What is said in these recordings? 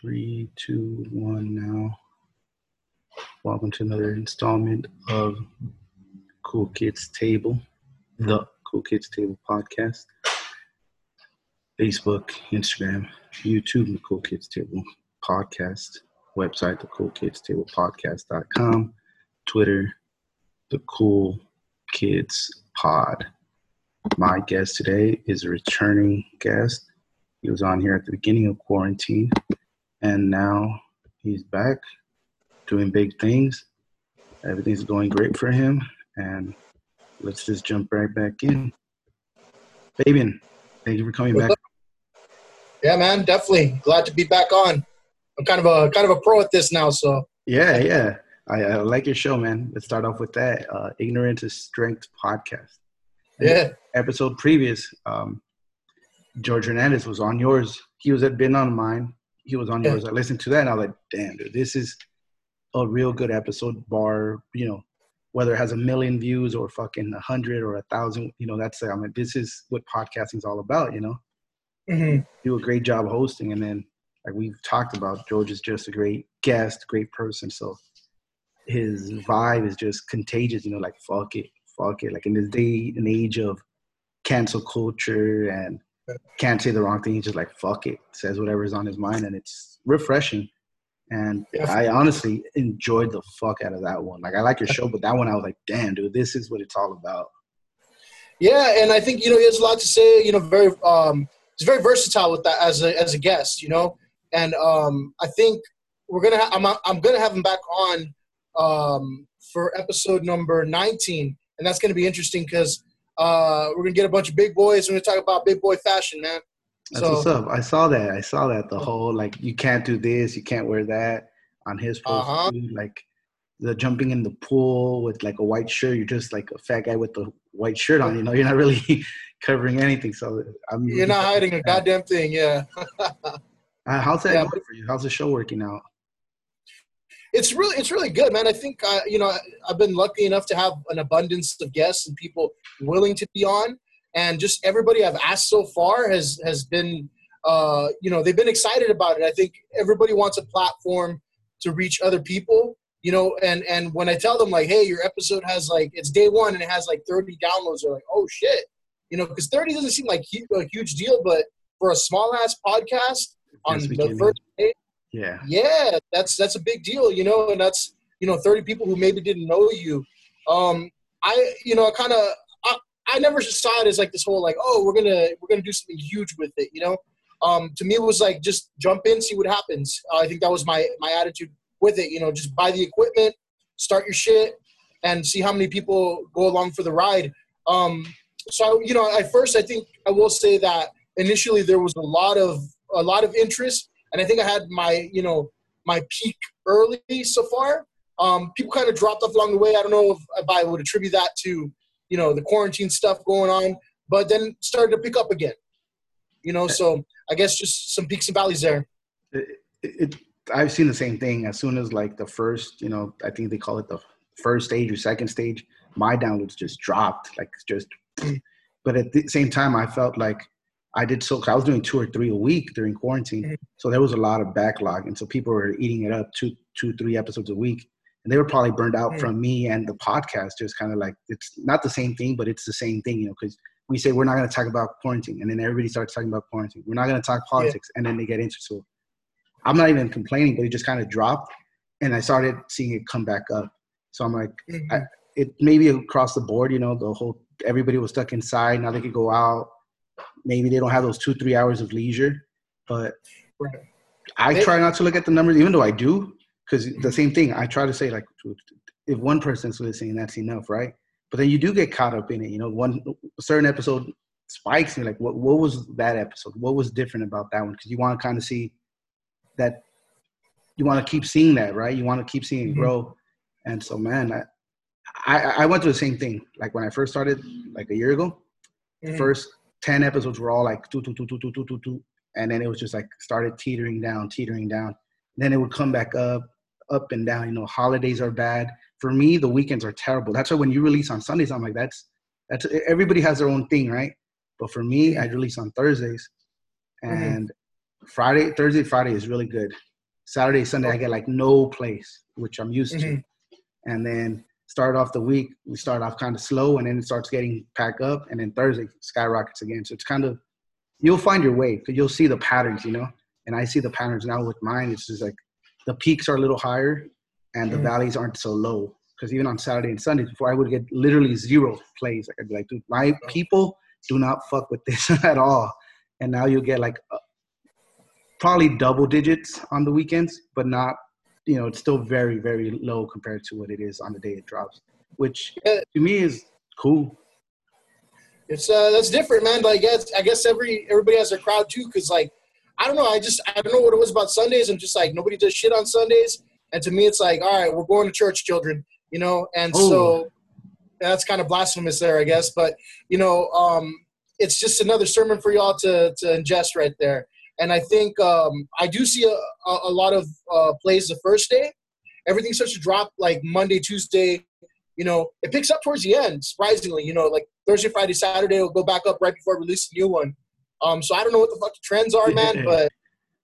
Three, two, one now. Welcome to another installment of Cool Kids Table, the Cool Kids Table podcast. Facebook, Instagram, YouTube, the Cool Kids Table podcast, website, the Cool Kids Table podcast.com, Twitter, the Cool Kids Pod. My guest today is a returning guest. He was on here at the beginning of quarantine, and now he's back doing big things. Everything's going great for him, and let's just jump right back in. Fabian, thank you for coming back. Yeah, man, definitely glad to be back on. I'm kind of a kind of a pro at this now, so Yeah, yeah. I, I like your show, man. Let's start off with that. Uh, Ignorance is Strength podcast. yeah, Episode previous, um, George Hernandez was on yours. He was had been on mine. He was on yours. I listened to that and I was like, damn, dude, this is a real good episode. Bar, you know, whether it has a million views or fucking a hundred or a thousand, you know, that's I mean, this is what podcasting's all about, you know. hmm do a great job hosting and then like we've talked about george is just a great guest great person so his vibe is just contagious you know like fuck it fuck it like in this day and age of cancel culture and can't say the wrong thing he's just like fuck it says whatever's on his mind and it's refreshing and Yeah. i honestly enjoyed the fuck out of that one like i like your show but that one i was like damn dude this is what it's all about yeah, and I think you know he has a lot to say. You know, very um, he's very versatile with that as a as a guest. You know, and um, I think we're gonna ha- I'm I'm gonna have him back on um, for episode number 19, and that's gonna be interesting because uh, we're gonna get a bunch of big boys. We're gonna talk about big boy fashion, man. That's So- what's up. I saw that. I saw that. The whole like you can't do this, you can't wear that on his post. Uh-huh. too. Like the jumping in the pool with like a white shirt. You're just like a fat guy with the white shirt on. You know, you're not really covering anything. So I'm. You're not hiding a goddamn thing, yeah. Uh, how's that Yeah. going for you? How's the show working out? It's really it's really good man. I think uh, you know i've been lucky enough to have an abundance of guests and people willing to be on. And just everybody i've asked so far has has been uh, you know they've been excited about it. I think everybody wants a platform to reach other people you know and and when i tell them like hey your episode has like it's day one and it has like 30 downloads they're like oh shit. You know because 30 doesn't seem like a huge deal but for a small ass podcast on Yes, the first Yeah. yeah that's that's a big deal you know and that's you know 30 people who maybe didn't know you. Um i you know I kind of I, I never saw it as like this whole like oh we're gonna we're gonna do something huge with it you know? Um to me it was like just jump in see what happens. Uh, i think that was my my attitude with it you know just buy the equipment start your shit and see how many people go along for the ride. Um so you know at first i think i will say that initially there was a lot of a lot of interest and I think I had my you know my peak early so far. Um, people kind of dropped off along the way. I don't know if, if I would attribute that to you know the quarantine stuff going on, but then started to pick up again. You know, so I guess just some peaks and valleys there. It, it, I've seen the same thing. As soon as like the first, you know, I think they call it the first stage or second stage, my downloads just dropped. Like just, but at the same time, I felt like I did so. because I was doing two or three a week during quarantine, so there was a lot of backlog, and so people were eating it up two, two, three episodes a week, and they were probably burned out from me and the podcast. Just kind of like it's not the same thing, but it's the same thing, you know, because we say we're not going to talk about quarantine, and then everybody starts talking about quarantine. We're not going to talk politics, and then they get into so. I'm not even complaining, but it just kind of dropped, and I started seeing it come back up. So I'm like, Mhm. I- it maybe across the board, you know, the whole everybody was stuck inside. Now they could go out. Maybe they don't have those two three hours of leisure, but Right. I They- try not to look at the numbers, even though I do, because the same thing. I try to say like, if one person's listening, that's enough, right? But then you do get caught up in it. You know, one certain episode spikes me. Like, what what was that episode? What was different about that one? Because you want to kind of see that. You want to keep seeing that, right? You want to keep seeing it Mhm. grow. And so, man, I, I I went through the same thing. Like when I first started, like a year ago, Mhm. first 10 episodes were all like two, two, two, two, two, two, two, two. And then it was just like started teetering down, teetering down. Then it would come back up, up and down. You know, holidays are bad. For me, the weekends are terrible. That's why when you release on Sundays, I'm like, that's, that's, everybody has their own thing, right? But for me, I release on Thursdays. And Friday, Thursday, Friday is really good. Saturday, Sunday, I get like no place, which I'm used mm-hmm. to. And then start off the week, we start off kind of slow, and then it starts getting packed up, and then Thursday skyrockets again. So it's kind of you'll find your way because you'll see the patterns, you know. And I see the patterns now with mine. It's just like the peaks are a little higher, and the mm-hmm. valleys aren't so low. Because even on Saturday and Sundays, before I would get literally zero plays. Like I'd be like, dude, my people do not fuck with this at all. And now you'll get like uh, probably double digits on the weekends, but not, you know, it's still very, very low compared to what it is on the day it drops, which to me is cool. It's uh, that's different, man. Like, I guess, I guess every everybody has their crowd too, because like, I don't know, I just I don't know what it was about Sundays. I'm just like nobody does shit on Sundays, and to me, it's like, all right, we're going to church, children, you know, and Ooh. so that's kind of blasphemous there, I guess. But you know, um, it's just another sermon for y'all to to ingest right there. And I think um, I do see a, a, lot of uh, plays the first day. Everything starts to drop like Monday, Tuesday. You know, it picks up towards the end, surprisingly. You know, like Thursday, Friday, Saturday will go back up right before I release a new one. Um, so I don't know what the fuck the trends are, man. but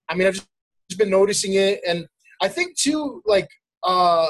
I mean, I've just been noticing it, and I think too, like, uh,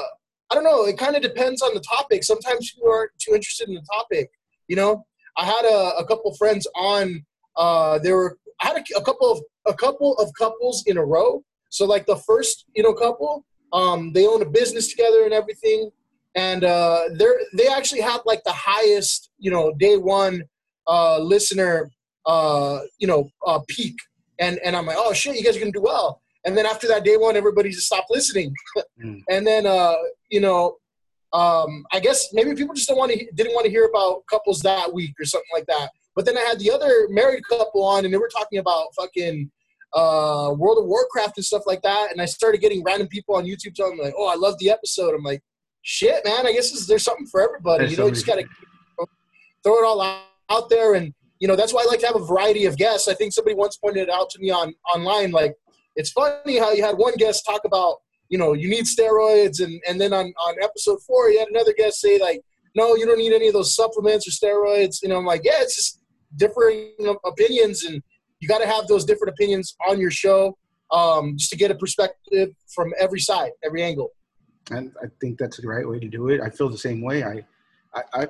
I don't know. It kind of depends on the topic. Sometimes people aren't too interested in the topic. You know, I had a, a couple friends on. Uh, there were I had a, a, couple of a couple of couples in a row. So like the first you know couple, um, they own a business together and everything, and uh, they're they actually have like the highest you know day one uh, listener uh, you know uh, peak, and and I'm like oh shit you guys are gonna do well. And then after that day one, everybody just stopped listening. mm. And then uh, you know um, I guess maybe people just don't want to didn't want to hear about couples that week or something like that. But then I had the other married couple on, and they were talking about fucking uh, World of Warcraft and stuff like that. And I started getting random people on YouTube telling me like, "Oh, I love the episode." I'm like, "Shit, man! I guess there's something for everybody." There's you know, you just gotta throw it all out there, and you know that's why I like to have a variety of guests. I think somebody once pointed it out to me on online, like it's funny how you had one guest talk about you know, you need steroids. And, and then on, on episode four, you had another guest say, like, no, you don't need any of those supplements or steroids. You know, I'm like, yeah, it's just differing opinions. And you got to have those different opinions on your show um, just to get a perspective from every side, every angle. And I think that's the right way to do it. I feel the same way. I, I, I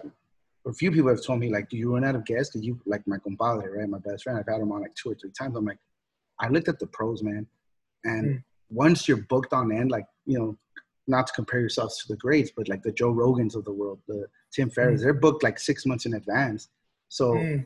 a few people have told me like, do you run out of guests? Did you like my compadre, right? My best friend. I've had him on like two or three times. I'm like, I looked at the pros, man, and mm once you're booked on end, like you know, not to compare yourselves to the greats, but like the Joe Rogans of the world, the Tim Ferriss, mm. they're booked like six months in advance. So mm.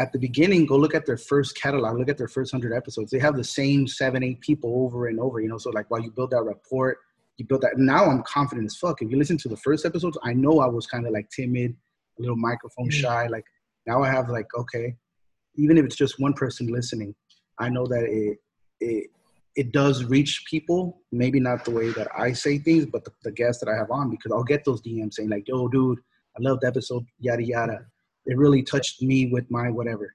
At the beginning, go look at their first catalog, look at their first hundred episodes. They have the same seven, eight people over and over. You know, so like while you build that rapport, you build that. Now I'm confident as fuck. If you listen to the first episodes, I know I was kind of like timid, a little microphone mm. shy. Like now I have like okay, even if it's just one person listening, I know that it it it does reach people, maybe not the way that I say things, but the, the guests that I have on, because I'll get those DMs saying like, yo, dude, I love the episode, yada, yada. It really touched me with my whatever.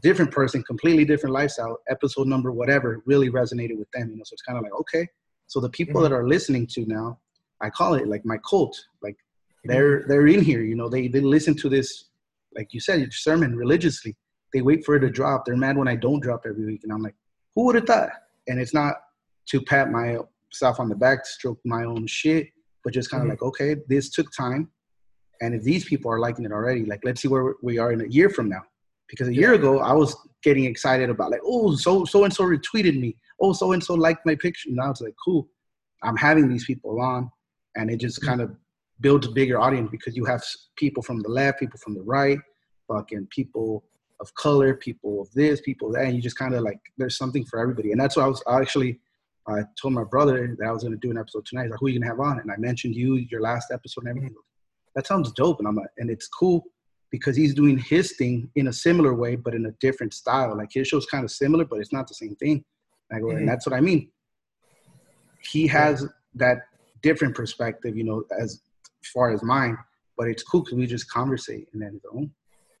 Different person, completely different lifestyle, episode number, whatever, really resonated with them, you know? So it's kind of like, okay. So the people mm-hmm. that are listening to now, I call it like my cult. Like they're, mm-hmm. they're in here, you know, they, they listen to this, like you said, your sermon religiously. They wait for it to drop. They're mad when I don't drop every week. And I'm like, who would have thought? and it's not to pat myself on the back, stroke my own shit, but just kind of mm-hmm. like, okay, this took time, and if these people are liking it already, like let's see where we are in a year from now. Because a year ago, I was getting excited about like, oh, so so and so retweeted me, oh, so and so liked my picture. Now it's like, cool, I'm having these people on, and it just mm-hmm. kind of builds a bigger audience because you have people from the left, people from the right, fucking people of color, people of this, people of that, and you just kind of like there's something for everybody. And that's why I was I actually I told my brother that I was going to do an episode tonight. Like, who are you going to have on? And I mentioned you, your last episode, and everything. That sounds dope, and I'm like, and it's cool because he's doing his thing in a similar way, but in a different style. Like his show's kind of similar, but it's not the same thing. And I go, mm-hmm. and that's what I mean. He has that different perspective, you know, as far as mine, but it's cool because we just conversate and then go,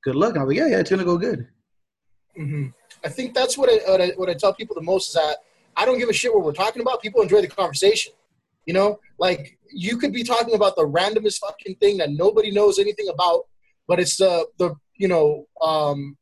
good luck. I'm like, yeah, yeah, it's gonna go good. Mm-hmm. I think that's what I, what I, what I tell people the most is that I don't give a shit what we're talking about. People enjoy the conversation. You know, like you could be talking about the randomest fucking thing that nobody knows anything about, but it's the the you know um,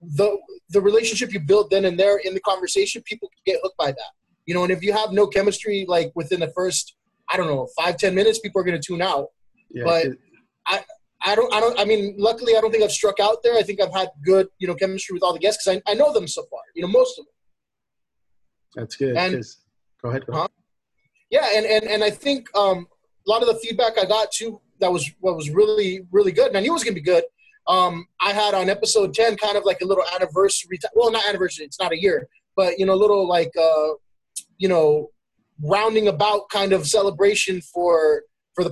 the the relationship you build then and there in the conversation, people get hooked by that. You know, and if you have no chemistry, like within the first, I don't know, five ten minutes, people are going to tune out. Yeah, but it, I. I don't, I don't, I mean, luckily, I don't think I've struck out there. I think I've had good, you know, chemistry with all the guests because I, I know them so far, you know, most of them. That's good. And, go ahead. Go ahead. Huh? Yeah. And, and, and I think um, a lot of the feedback I got too, that was what was really, really good. And I knew it was going to be good um, I had on episode 10 kind of like a little anniversary. T- well, not anniversary, it's not a year, but, you know, a little like, uh, you know, rounding about kind of celebration for for the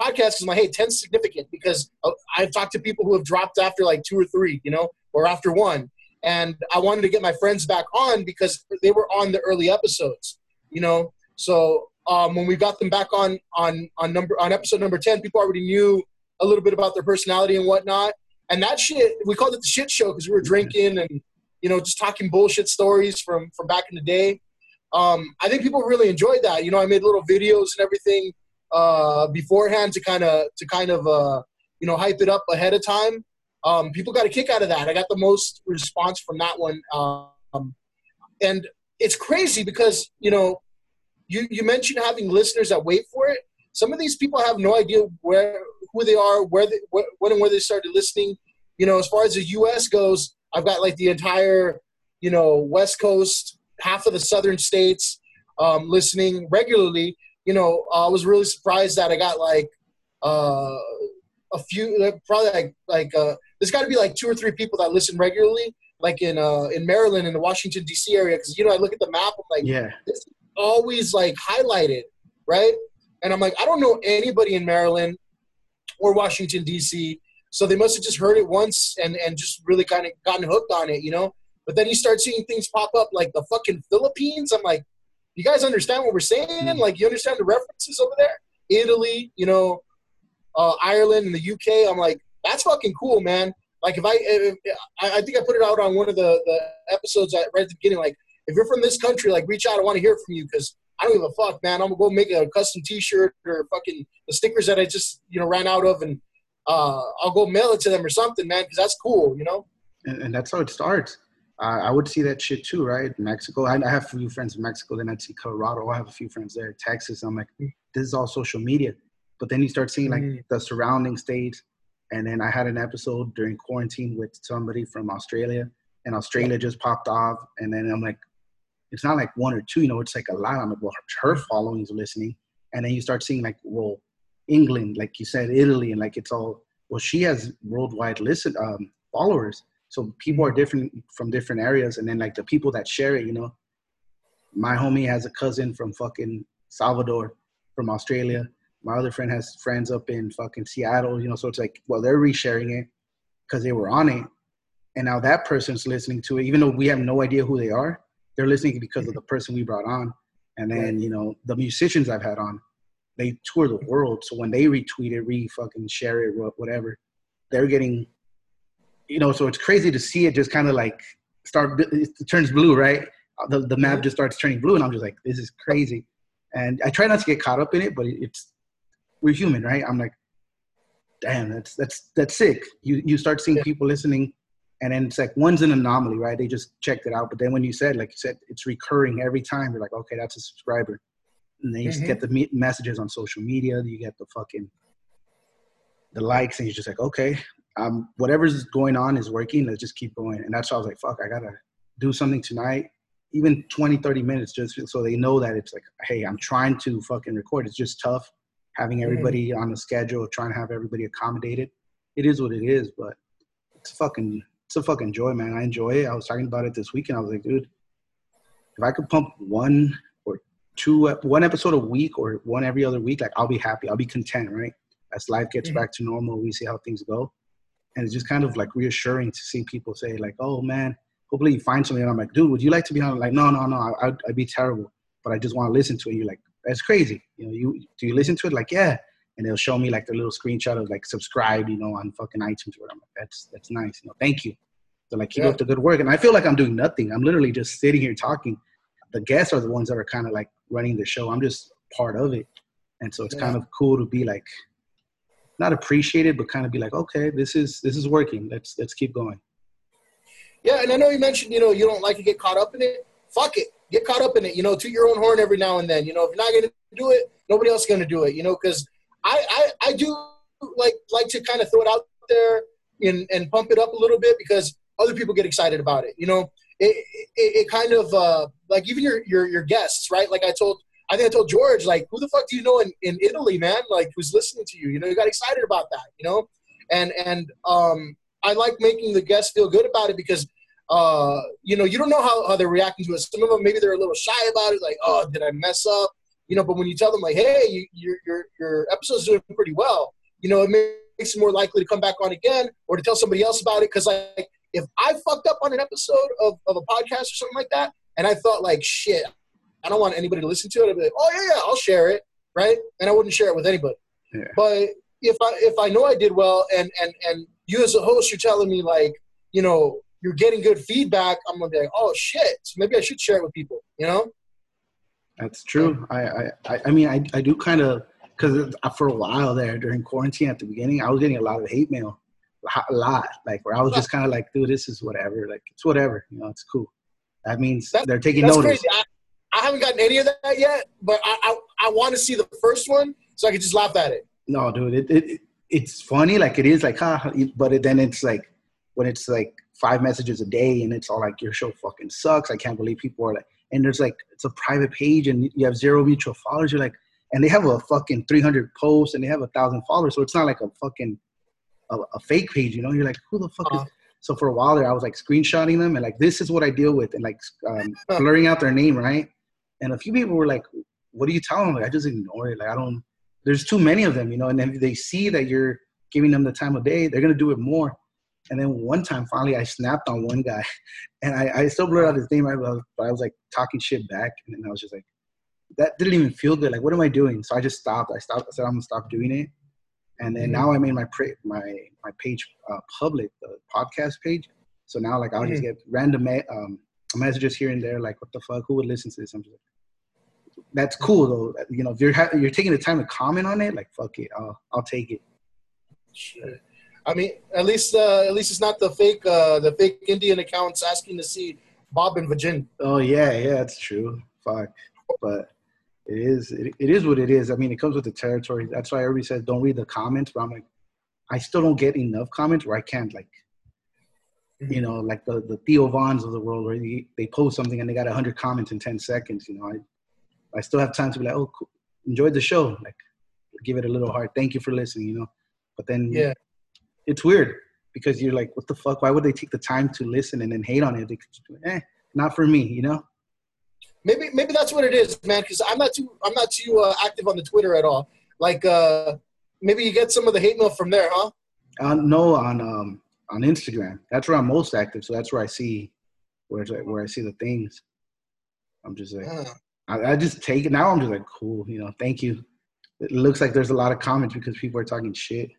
podcast because my hey 10 significant because uh, I've talked to people who have dropped after like two or three, you know, or after one. And I wanted to get my friends back on because they were on the early episodes, you know. So um, when we got them back on on on number on episode number 10, people already knew a little bit about their personality and whatnot. And that shit, we called it the shit show because we were drinking and you know just talking bullshit stories from from back in the day. Um, I think people really enjoyed that. You know, I made little videos and everything uh, beforehand to kind of to kind of uh, you know hype it up ahead of time. Um, people got a kick out of that. I got the most response from that one, um, and it's crazy because you know you you mentioned having listeners that wait for it. Some of these people have no idea where who they are, where they, wh- when and where they started listening. You know, as far as the U.S. goes, I've got like the entire, you know, West Coast, half of the southern states um, listening regularly. You know, I was really surprised that I got like uh, a few, probably like like uh, there's got to be like two or three people that listen regularly, like in uh, in Maryland in the Washington D.C. area. Because you know, I look at the map, I'm like, yeah, it's always like highlighted, right? And I'm like, I don't know anybody in Maryland or Washington D.C. So they must have just heard it once and and just really kind of gotten hooked on it, you know. But then you start seeing things pop up like the fucking Philippines. I'm like, you guys understand what we're saying? Mm-hmm. Like, you understand the references over there? Italy, you know, uh, Ireland and the UK. I'm like, that's fucking cool, man. Like, if I, if, I, I think I put it out on one of the, the episodes right at the beginning. Like, if you're from this country, like, reach out. I want to hear from you because I don't give a fuck, man. I'm gonna go make a custom T-shirt or fucking the stickers that I just you know ran out of, and uh, I'll go mail it to them or something, man, because that's cool, you know. And, and that's how it starts. Uh, I would see that shit too, right? Mexico. I, I, have a few friends in Mexico. Then I'd see Colorado. I have a few friends there. Texas. I'm like, this is all social media. But then you start seeing like mm. the surrounding states. And then I had an episode during quarantine with somebody from Australia, and Australia just popped off. And then I'm like, it's not like one or two, you know, it's like a lot. I'm like, well, her following is listening. And then you start seeing like, well, England, like you said, Italy, and like it's all, well, she has worldwide listen um, followers. So people are different from different areas. And then like the people that share it, you know, my homie has a cousin from fucking Salvador, from Australia. My other friend has friends up in fucking Seattle, you know, so it's like, well, they're resharing it because they were on it. And now that person's listening to it, even though we have no idea who they are they're listening because of the person we brought on. And then, you know, the musicians I've had on, they tour the world. So when they retweet it, re fucking share it, whatever, they're getting, you know, so it's crazy to see it just kind of like start, it turns blue, right? The, the map just starts turning blue. And I'm just like, this is crazy. And I try not to get caught up in it, but it's, we're human, right? I'm like, damn, that's, that's, that's sick. You, you start seeing people listening and then it's like one's an anomaly, right? They just checked it out. But then when you said, like you said, it's recurring every time. You're like, okay, that's a subscriber. And then you mm-hmm. get the me- messages on social media. You get the fucking the likes, and you're just like, okay, um, whatever's going on is working. Let's just keep going. And that's why I was like, fuck, I gotta do something tonight, even 20, 30 minutes, just so they know that it's like, hey, I'm trying to fucking record. It's just tough having mm-hmm. everybody mm-hmm. on the schedule, trying to have everybody accommodated. It is what it is, but it's fucking it's a fucking joy, man. I enjoy it. I was talking about it this weekend. I was like, dude, if I could pump one or two, one episode a week or one every other week, like I'll be happy. I'll be content, right? As life gets mm-hmm. back to normal, we see how things go. And it's just kind of like reassuring to see people say, like, oh man, hopefully you find something. And I'm like, dude, would you like to be on? Like, no, no, no, I'd, I'd be terrible, but I just want to listen to it. You're like, that's crazy. You know, you do you listen to it? Like, yeah and they'll show me like the little screenshot of like subscribe, you know, on fucking iTunes or whatever. That's that's nice. You know, thank you. So like keep yeah. up the good work. And I feel like I'm doing nothing. I'm literally just sitting here talking. The guests are the ones that are kind of like running the show. I'm just part of it. And so it's yeah. kind of cool to be like not appreciated, but kind of be like, okay, this is this is working. Let's let's keep going. Yeah, and I know you mentioned you know you don't like to get caught up in it. Fuck it, get caught up in it. You know, to your own horn every now and then. You know, if you're not gonna do it, nobody else is gonna do it. You know, because I, I I do like like to kind of throw it out there and and pump it up a little bit because other people get excited about it. You know, it it, it kind of uh, like even your your your guests, right? Like I told. I think I told George, like, who the fuck do you know in, in Italy, man? Like, who's listening to you? You know, you got excited about that, you know? And and um, I like making the guests feel good about it because uh, you know, you don't know how, how they're reacting to it. Some of them maybe they're a little shy about it, like, oh, did I mess up? You know, but when you tell them like, hey, you, your your your episode's doing pretty well, you know, it makes them more likely to come back on again or to tell somebody else about it. Because like, if I fucked up on an episode of, of a podcast or something like that, and I thought like, shit, I don't want anybody to listen to it, I'd be like, oh yeah, yeah, I'll share it, right? And I wouldn't share it with anybody. Yeah. But if I if I know I did well, and and and you as a host, you're telling me like, you know, you're getting good feedback, I'm gonna be like, oh shit, so maybe I should share it with people, you know? That's true. I I I mean I I do kind of because uh, for a while there during quarantine at the beginning, I was getting a lot of hate mail, a lot. Like where I was just kind of like, dude, this is whatever. Like it's whatever. You know, it's cool. That means That's- they're taking That's notice. crazy. I, I haven't gotten any of that yet, but I I, I want to see the first one so I can just laugh at it. No, dude, it, it it- it's funny. Like it is like, ha, but it, then it's like when it's like five messages a day and it's all like your show fucking sucks. I can't believe people are like, and there's like it's a private page and you have zero mutual followers. You're like, and they have a fucking 300 posts and they have a thousand followers, so it's not like a fucking a, a fake page. You know, you're like, who the fuck is? Uh-huh. So for a while there, I was like screenshotting them and like, this is what I deal with, and like um, blurring out their name, right? And a few people were like, what do you tell them? Like, I just ignore it. Like, I don't. There's too many of them, you know. And then they see that you're giving them the time of day, they're gonna do it more. And then one time, finally, I snapped on one guy, and I, I still blurred out his name? But I, was, but I was like talking shit back, and then I was just like, that didn't even feel good. Like, what am I doing? So I just stopped. I stopped. I said, I'm gonna stop doing it. And then now I made my pra- my my page uh, public, the podcast page. So now, like, I'll just get random um, messages here and there, like, what the fuck? Who would listen to this? I'm just like, that's cool though. You know, if you're ha- you're taking the time to comment on it, like, fuck it, I'll I'll take it. Shit. I mean, at least uh, at least it's not the fake uh, the fake Indian accounts asking to see Bob and Virginia. Oh yeah, yeah, that's true. Fuck, but it is it, it is what it is. I mean, it comes with the territory. That's why everybody says don't read the comments. But I'm like, I still don't get enough comments where I can't like, you know, like the the Theo Vons of the world where they, they post something and they got hundred comments in ten seconds. You know, I I still have time to be like, oh, cool. enjoyed the show. Like, give it a little heart. Thank you for listening. You know, but then Yeah. It's weird because you're like, what the fuck? Why would they take the time to listen and then hate on it? They could eh, not for me. You know. Maybe maybe that's what it is, man. Because I'm not too I'm not too uh, active on the Twitter at all. Like uh, maybe you get some of the hate mail from there, huh? Uh, no, on um on Instagram. That's where I'm most active. So that's where I see where like, where I see the things. I'm just like Uh, I, I just take it now. I'm just like cool, you know. Thank you. It looks like there's a lot of comments because people are talking shit.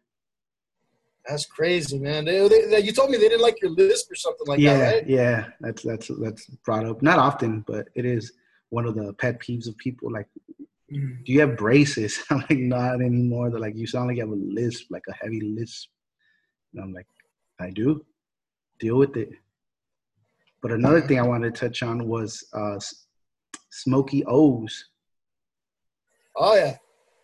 That's crazy, man. They, they, you told me they didn't like your lisp or something like yeah, that, right? yeah. That's that's that's brought up not often, but it is one of the pet peeves of people. Like, Mm. do you have braces? I'm like not anymore. They're like you sound like you have a lisp, like a heavy lisp. And I'm like, I do. Deal with it. But another thing I wanted to touch on was uh, S- Smokey O's. Oh yeah,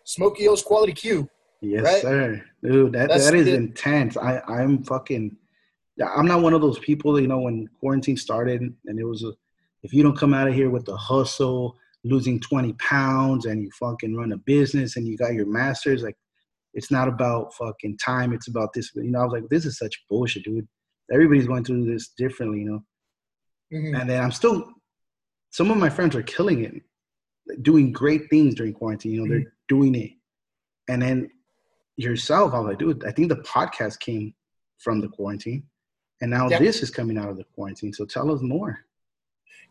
Smokey O's Quality Q. Yes, Right? sir. Dude, that, That's that is it. intense. I, I'm fucking I'm not one of those people, you know, when quarantine started and it was a if you don't come out of here with the hustle, losing 20 pounds and you fucking run a business and you got your masters, like it's not about fucking time, it's about this. You know, I was like, this is such bullshit, dude. Everybody's going through this differently, you know. Mhm. And then I'm still some of my friends are killing it, doing great things during quarantine. You know, they're doing it. And then yourself, I was like, dude, I think the podcast came from the quarantine. And now Yeah. this is coming out of the quarantine. So tell us more.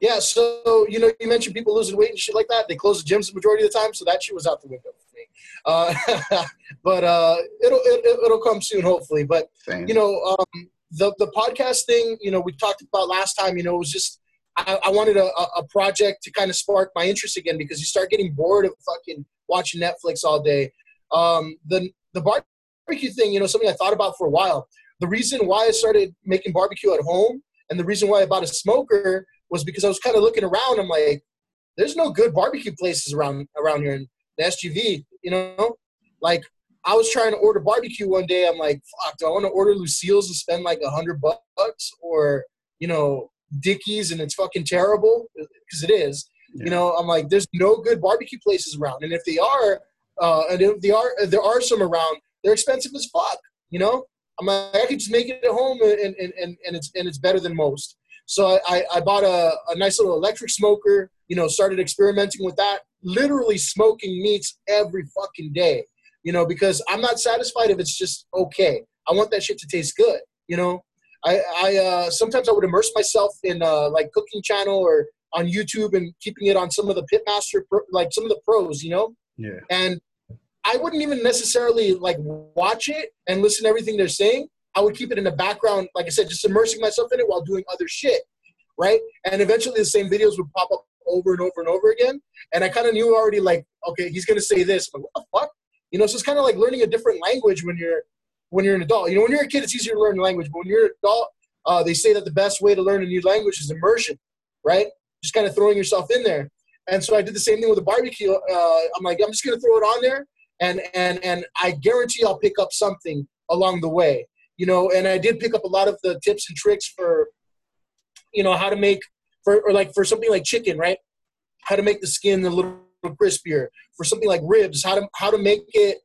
Yeah, so you know, you mentioned people losing weight and shit like that. They close the gyms the majority of the time, so that shit was out the window for me. Uh, but uh, it'll it, it'll come soon, hopefully. But Same. you know, um, the the podcast thing, you know, we talked about last time. You know, it was just I, I wanted a, a- a project to kind of spark my interest again because you start getting bored of fucking watching Netflix all day. Um, the the barbecue thing, you know, something I thought about for a while. The reason why I started making barbecue at home And the reason why I bought a smoker was because I was kind of looking around. I'm like, there's no good barbecue places around around here in the SGV. You know, like I was trying to order barbecue one day. I'm like, fuck, do I want to order Lucille's and spend like a hundred bucks, or you know, Dickey's and it's fucking terrible because it is. Yeah. You know, I'm like, there's no good barbecue places around, and if they are, uh, and if are, there are some around, they're expensive as fuck. You know, I'm like, I could just make it at home, and and, and, and it's and it's better than most. So I, I bought a, a nice little electric smoker. You know, started experimenting with that. Literally smoking meats every fucking day. You know, because I'm not satisfied if it's just okay. I want that shit to taste good. You know, I, I uh, sometimes I would immerse myself in uh, like cooking channel or on YouTube and keeping it on some of the pitmaster like some of the pros. You know. Yeah. And I wouldn't even necessarily like watch it and listen to everything they're saying. I would keep it in the background, like I said, just immersing myself in it while doing other shit, right? And eventually the same videos would pop up over and over and over again. And I kind of knew already, like, okay, he's gonna say this. I'm like, what the fuck? You know, so it's kind of like learning a different language when you're when you're an adult. You know, when you're a kid, it's easier to learn a language, but when you're an adult, uh, they say that the best way to learn a new language is immersion, right? Just kind of throwing yourself in there. And so I did the same thing with the barbecue. Uh, I'm like, I'm just gonna throw it on there, and and and I guarantee I'll pick up something along the way you know, and I did pick up a lot of the tips and tricks for, you know, how to make for or like for something like chicken, right? How to make the skin a little crispier. For something like ribs, how to how to make it,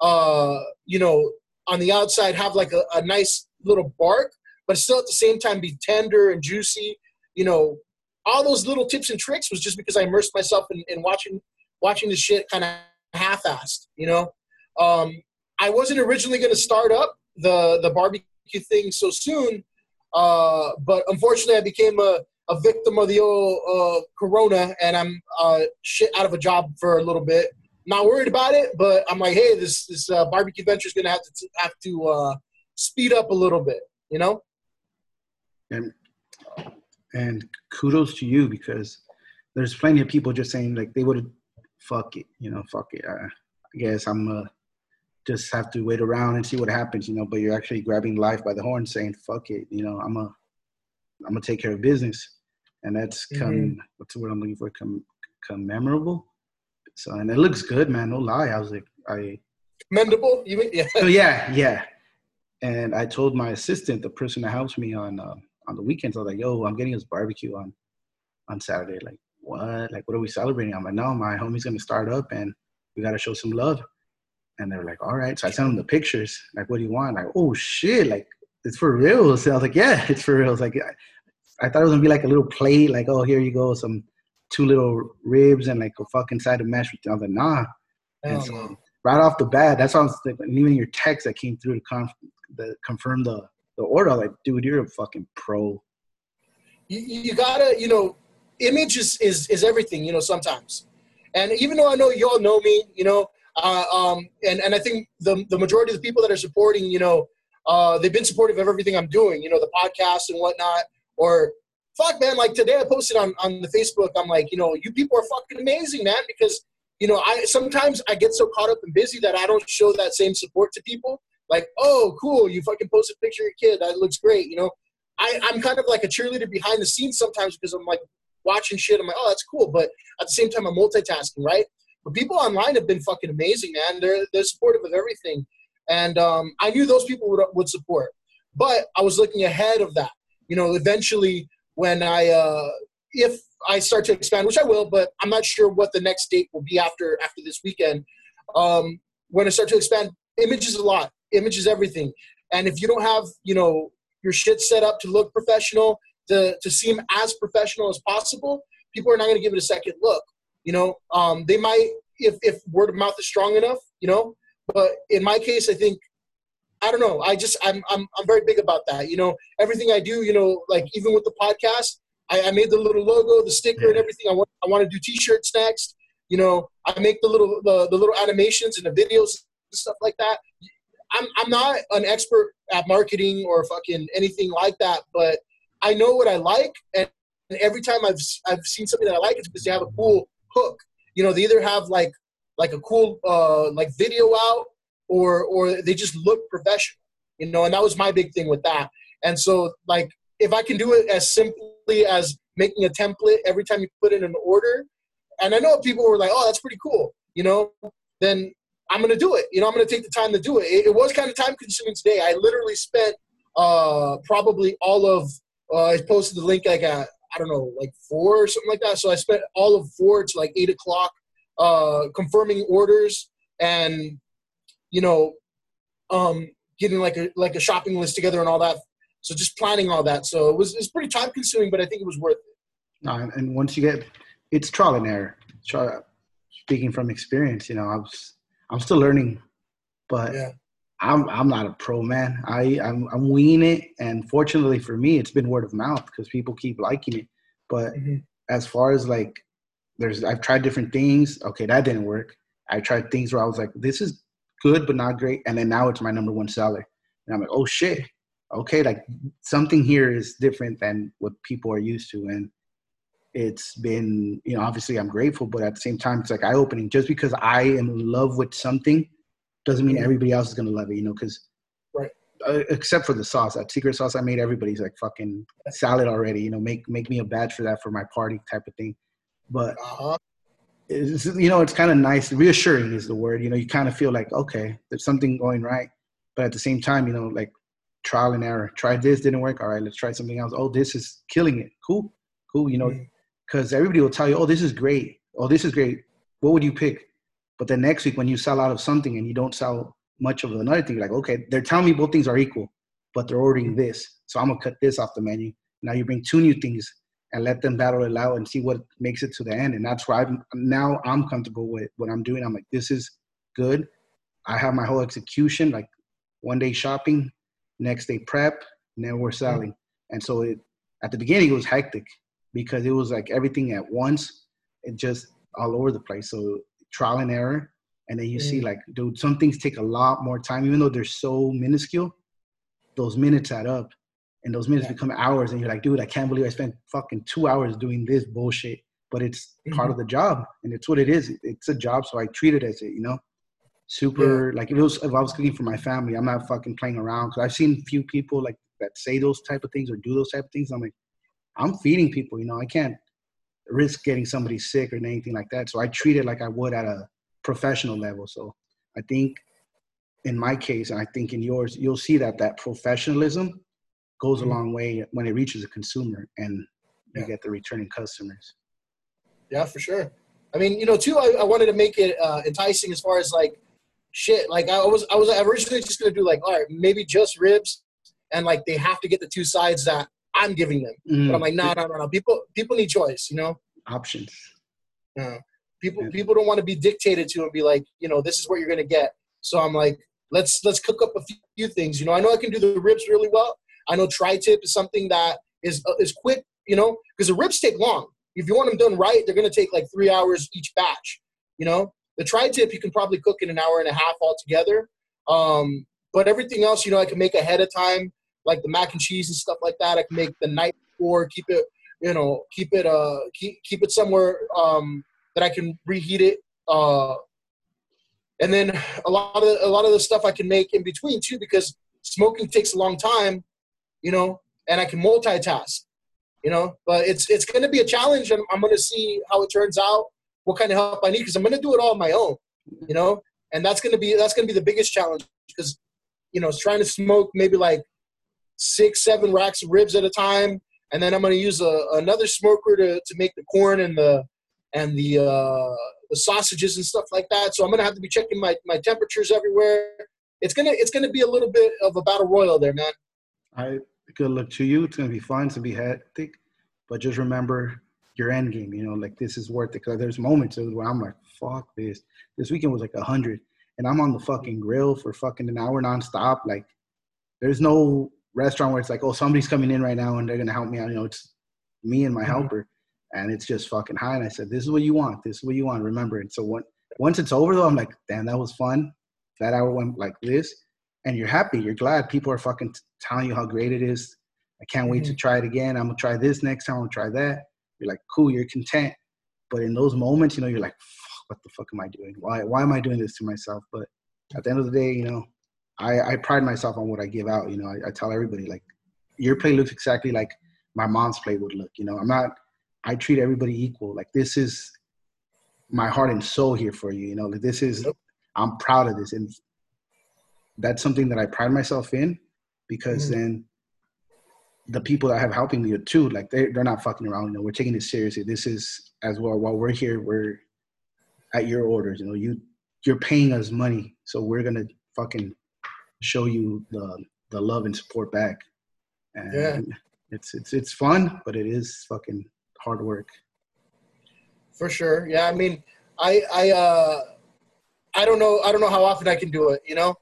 uh, you know, on the outside have like a, a nice little bark, but still at the same time be tender and juicy. You know, all those little tips and tricks was just because I immersed myself in, in watching watching the shit kind of half-assed. You know, um, I wasn't originally going to start up the the barbecue thing so soon. Uh, but unfortunately, I became a, a victim of the old uh, corona, and I'm uh, shit out of a job for a little bit. Not worried about it, but I'm like, hey, this this uh, barbecue venture is gonna have to have to uh, speed up a little bit, you know. And and kudos to you because there's plenty of people just saying like they would fuck it, you know, fuck it. I, I guess I'm a just have to wait around and see what happens, you know. But you're actually grabbing life by the horn, saying "fuck it," you know. I'm a, I'm gonna take care of business, and that's come. Mm-hmm. What's the word I'm looking for? Come, come memorable. So and it looks good, man. No lie. I was like, I commendable. You mean yeah? So yeah, yeah. And I told my assistant, the person that helps me on uh, on the weekends, I was like, "Yo, I'm getting us barbecue on on Saturday." Like, what? Like, what are we celebrating? I'm like, "No, my homie's gonna start up, and we gotta show some love." And they were like, all right. So I sent them the pictures. Like, what do you want? Like, oh shit, like it's for real. So I was like, yeah, it's for real. It's like I, I thought it was gonna be like a little plate, like, oh, here you go, some two little ribs and like a fucking side of mashed potatoes. I was like, nah. And so right off the bat, that's why I was like, even your text that came through to conf- the, confirm the the order. like, dude, you're a fucking pro. You, you gotta, you know, image is, is is everything. You know, sometimes, and even though I know y'all know me, you know, uh, um, and, and I think the, the majority of the people that are supporting, you know, uh, they've been supportive of everything I'm doing, you know, the podcast and whatnot. Or fuck, man, like today I posted on, on the Facebook, I'm like, you know, you people are fucking amazing, man, because, you know, I sometimes I get so caught up and busy that I don't show that same support to people. Like, oh, cool, you fucking posted a picture of your kid. That looks great, you know. I, I'm kind of like a cheerleader behind the scenes sometimes because I'm like watching shit. I'm like, oh, that's cool. But at the same time, I'm multitasking, right? But people online have been fucking amazing, man. They're they're supportive of everything, and um, I knew those people would would support. But I was looking ahead of that. You know, eventually when I uh, if I start to expand, which I will, but I'm not sure what the next date will be after after this weekend. Um, when I start to expand, images a lot. Image is everything. And if you don't have, you know, your shit set up to look professional, to, to seem as professional as possible, people are not going to give it a second look. You know, um, they might if if word of mouth is strong enough. You know, but in my case, I think I don't know. I just I'm I'm I'm very big about that. You know, everything I do. You know, like even with the podcast, I, I made the little logo, the sticker, and everything. I want I want to do T-shirts next. You know, I make the little the, the little animations and the videos and stuff like that. I'm I'm not an expert at marketing or fucking anything like that, but I know what I like, and, and every time I've I've seen something that I like, it's because they have a cool hook. You know, they either have like like a cool uh, like video out, or or they just look professional. You know, and that was my big thing with that. And so like if I can do it as simply as making a template every time you put in an order, and I know people were like, "Oh, that's pretty cool," you know, then I'm gonna do it. You know, I'm gonna take the time to do it. It, it was kind of time consuming today. I literally spent uh, probably all of uh, I posted the link like at I don't know like four or something like that. So I spent all of four to like eight o'clock uh, confirming orders and you know um, getting like a like a shopping list together and all that. So just planning all that. So it was it's pretty time consuming, but I think it was worth it. And once you get, it's trial and error. Try, speaking from experience, you know, I was I'm still learning, but yeah. I'm I'm not a pro man. I I'm, I'm winging it, and fortunately for me, it's been word of mouth because people keep liking it. But mm-hmm. as far as like, there's I've tried different things. Okay, that didn't work. I tried things where I was like, this is good but not great, and then now it's my number one seller, and I'm like, oh shit, okay, like something here is different than what people are used to, and it's been you know obviously i'm grateful but at the same time it's like eye opening just because i am in love with something doesn't mean everybody else is going to love it you know because right. uh, except for the sauce that secret sauce i made everybody's like fucking salad already you know make make me a badge for that for my party type of thing. But uh-huh. you know it's kind of nice. Reassuring is the word you know you kind of feel like okay there's something going right. But at the same time you know like trial and error. Try this didn't work? All right let's try something else. Oh this is killing it. Cool. Cool you know. Mm-hmm because everybody will tell you, "Oh, this is great. Oh, this is great. What would you pick?" But then next week, when you sell out of something and you don't sell much of another thing, like, okay, they're telling me both things are equal, but they're ordering mm. this, so I'm gonna cut this off the menu. Now you bring two new things and let them battle it out and see what makes it to the end. And that's why I'm now I'm comfortable with what I'm doing. I'm like, this is good. I have my whole execution, like one day shopping, next day prep, then we're mm. selling. And so it at the beginning it was hectic because it was like everything at once and just all over the place. So trial and error. And then you mm. see like, dude, some things take a lot more time, even though they're so minuscule. Those minutes add up, and those minutes yeah. become hours. And you're like, dude, I can't believe I spent fucking two hours doing this bullshit. But it's mm-hmm. part of the job, and it's what it is. It's a job, so I treat it as it. You know, super. Yeah. Like if it was, if I was cooking for my family, I'm not fucking playing around. Because I've seen few people like that say those type of things or do those type of things. I'm like, I'm feeding people. You know, I can't risk getting somebody sick or anything like that. So I treat it like I would at a professional level. So I think in my case, and I think in yours, you'll see that that professionalism goes mm-hmm. a long way when it reaches a consumer and you yeah. get the returning customers. Yeah, for sure. I mean, you know, too, I, I wanted to make it uh, enticing as far as like shit. Like I was, I was originally just gonna do like, all right, maybe just ribs, and like they have to get the two sides that I'm giving them. Mm. But I'm like, no, no, no, no. People, people need choice. You know, options. Yeah. People, yeah. people don't want to be dictated to and be like, you know, this is what you're gonna get. So I'm like, let's let's cook up a few things. You know, I know I can do the ribs really well. I know tri-tip is something that is uh, is quick. You know, because the ribs take long. If you want them done right, they're gonna take like three hours each batch. You know, the tri-tip you can probably cook in an hour and a half altogether. Um, but everything else, you know, I can make ahead of time like the mac and cheese and stuff like that. I can make the night before, keep it, you know, keep it, uh, keep, keep it somewhere um, that I can reheat it. Uh, and then a lot of a lot of the stuff I can make in between too, because smoking takes a long time, you know, and I can multitask, you know. But it's it's going to be a challenge, and I'm going to see how it turns out, what kind of help I need, because I'm going to do it all on my own, you know. And that's going to be that's going to be the biggest challenge because, you know, trying to smoke maybe like six, seven racks of ribs at a time, and then I'm going to use a, another smoker to, to make the corn and the and the uh, the sausages and stuff like that. So I'm going to have to be checking my, my temperatures everywhere. It's gonna it's gonna be a little bit of a battle royal there, man. I good luck to you. It's gonna be fun. to be hectic, but just remember your end game. You know, like this is worth it. Because there's moments where I'm like, fuck this. This weekend was like a hundred, and I'm on the fucking grill for fucking an hour nonstop. Like, there's no restaurant where it's like, oh, somebody's coming in right now and they're gonna help me out. You know, it's me and my mm-hmm. helper, and it's just fucking high. And I said, this is what you want. This is what you want. Remember it. So when, once it's over though, I'm like, damn, that was fun. That hour went like this, and you're happy. You're glad. People are fucking telling you how great it is. I can't wait mm-hmm. to try it again. I'm gonna try this next time. I'm gonna try that. You're like, cool. You're content. But in those moments, you know, you're like, what the fuck am I doing? Why why am I doing this to myself? But at the end of the day, you know, I, I pride myself on what I give out. You know, I, I tell everybody like, your play looks exactly like my mom's play would look. You know, I'm not. I treat everybody equal. Like this is my heart and soul here for you. You know, like this is. I'm proud of this, and that's something that I pride myself in because mm. then the people that have helping me are too, like they they're not fucking around. You know, we're taking this seriously. This is as well. While we're here, we're at your orders. You know, you you're paying us money, so we're gonna fucking show you the the love and support back. And yeah. it's it's it's fun, but it is fucking hard work. For sure. Yeah, I mean, I I uh I don't know I don't know how often I can do it, you know?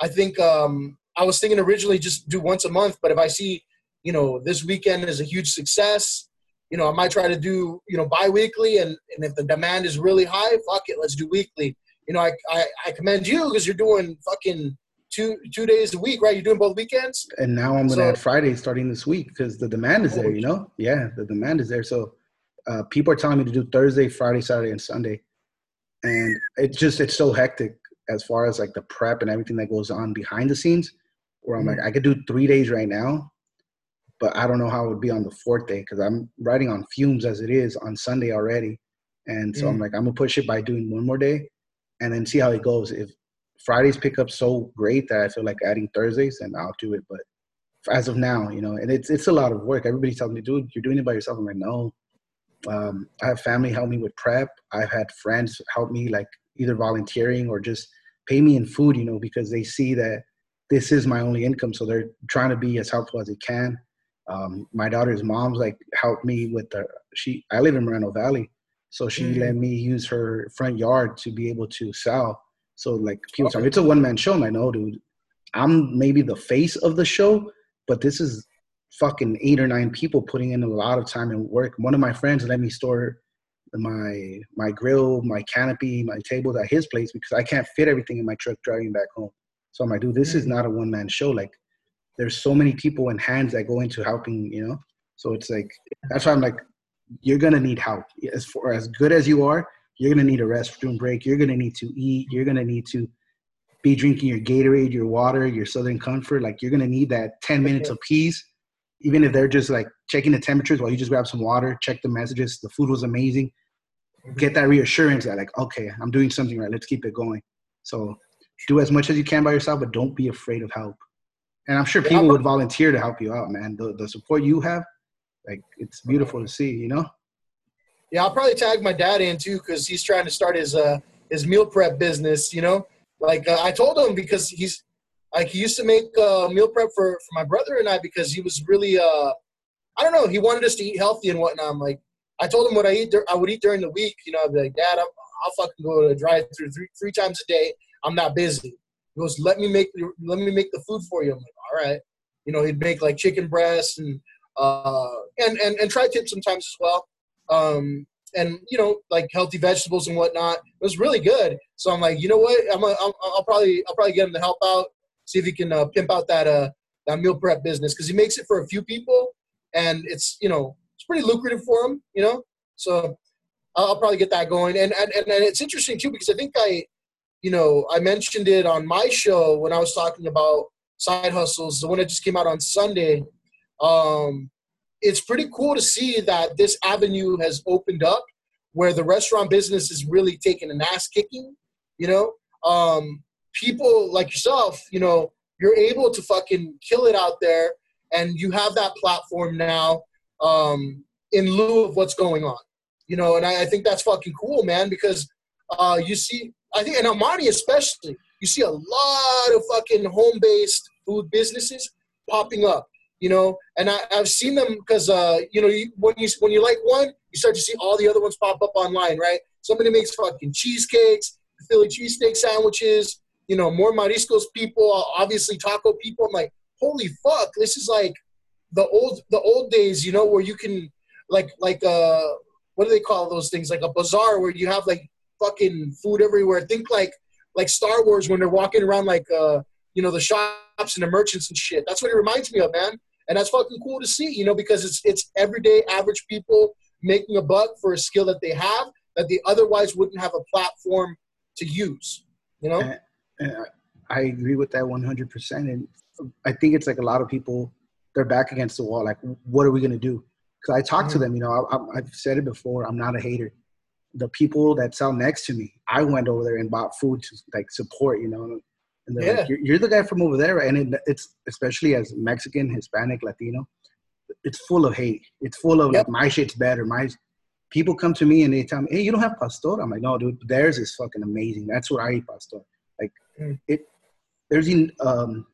I think um I was thinking originally just do once a month, but if I see you know, this weekend is a huge success. You know, I might try to do, you know, bi-weekly and, and if the demand is really high, fuck it, let's do weekly. You know, I, I, I commend you because you're doing fucking two two days a week, right? You're doing both weekends. And now I'm gonna so, add Friday starting this week because the demand is there. You know, yeah, the demand is there. So uh, people are telling me to do Thursday, Friday, Saturday, and Sunday, and it's just it's so hectic as far as like the prep and everything that goes on behind the scenes. Where I'm mm-hmm. like, I could do three days right now, but I don't know how it would be on the fourth day because I'm writing on fumes as it is on Sunday already. And so mm. I'm like, I'm gonna push it by doing one more day and then see how it goes. If Fridays pick up so great that I feel like adding Thursdays, and I'll do it. But as of now, you know, and it's it's a lot of work. Everybody tells me, dude, you're doing it by yourself. I'm like, no. Um, I have family help me with prep. I've had friends help me, like either volunteering or just pay me in food, you know, because they see that this is my only income. So they're trying to be as helpful as they can. Um, my daughter's mom's like helped me with the she. I live in Moreno Valley, so she mm-hmm. let me use her front yard to be able to sell. So like people okay. it's a one man show. I know, dude, I'm maybe the face of the show, but this is fucking eight or nine people putting in a lot of time and work. One of my friends let me store my my grill, my canopy, my tables at his place because I can't fit everything in my truck driving back home. So I'm like, dude, this is mm. not a one man show. Like there's so many people and hands that go into helping, you know. So it's like that's why I'm like, you're gonna need help. As for as good as you are, you're gonna need a restroom break. You're gonna need to eat. You're gonna need to be drinking your Gatorade, your water, your Southern Comfort. Like you're gonna need that 10 minutes of peace, even if they're just like checking the temperatures while you just grab some water, check the messages. The food was amazing. Get that reassurance that like, okay, I'm doing something right. Let's keep it going. So do as much as you can by yourself, but don't be afraid of help and I'm sure people would volunteer to help you out, man. The the support you have, like it's beautiful to see, you know. Yeah, I'll probably tag my dad in too because he's trying to start his uh his meal prep business. You know, like uh, I told him because he's like he used to make uh, meal prep for for my brother and I because he was really uh I don't know he wanted us to eat healthy and whatnot. I'm like I told him what I eat I would eat during the week. You know, I'd be like, Dad, i will fucking go to a drive through three three times a day. I'm not busy. He goes, let me make let me make the food for you. I'm like, all right. You know, he'd make like chicken breasts and uh, and and and tri tip sometimes as well. Um, and you know, like healthy vegetables and whatnot. It was really good. So I'm like, you know what? I'm a, I'll, probably I'll probably get him to help out, see if he can uh, pimp out that uh that meal prep business because he makes it for a few people, and it's you know it's pretty lucrative for him. You know, so I'll, I'll probably get that going. And, and and and it's interesting too because I think I, you know, I mentioned it on my show when I was talking about side hustles, the one that just came out on Sunday. Um, it's pretty cool to see that this avenue has opened up where the restaurant business is really taking an ass kicking. You know, um, people like yourself, you know, you're able to fucking kill it out there, and you have that platform now um, in lieu of what's going on. You know, and I, I think that's fucking cool, man, because uh, you see, I think, and El Monte especially, you see a lot of fucking home based food businesses popping up. You know, and I, have seen them because uh, you know you, when you when you like one, you start to see all the other ones pop up online, right? Somebody makes fucking cheesecakes, Philly cheesesteak sandwiches. You know, more mariscos people, obviously taco people. I'm like, holy fuck, this is like the old the old days. You know, where you can like like uh what do they call those things? Like a bazaar where you have like fucking food everywhere. Think like like Star Wars when they're walking around like uh, you know the shops and the merchants and shit. That's what it reminds me of, man. And that's fucking cool to see, you know, because it's it's everyday average people making a buck for a skill that they have that they otherwise wouldn't have a platform to use. You know. And, and I agree with that 100%. And I think it's like a lot of people they're back against the wall. Like, what are we gonna do? Because I talked to Mhm. them. You know, I, I've said it before. I'm not a hater. The people that sell next to me, I went over there and bought food to like support. You know, and they're Yeah. like, you're, "You're the guy from over there," right? and it, it's especially as Mexican, Hispanic, Latino, it's full of hate. It's full of Yep. like my shit's better. My people come to me and they tell me, "Hey, you don't have pastor." I'm like, "No, dude, theirs is fucking amazing. That's what I eat pastor." Like Mm. it, there's um,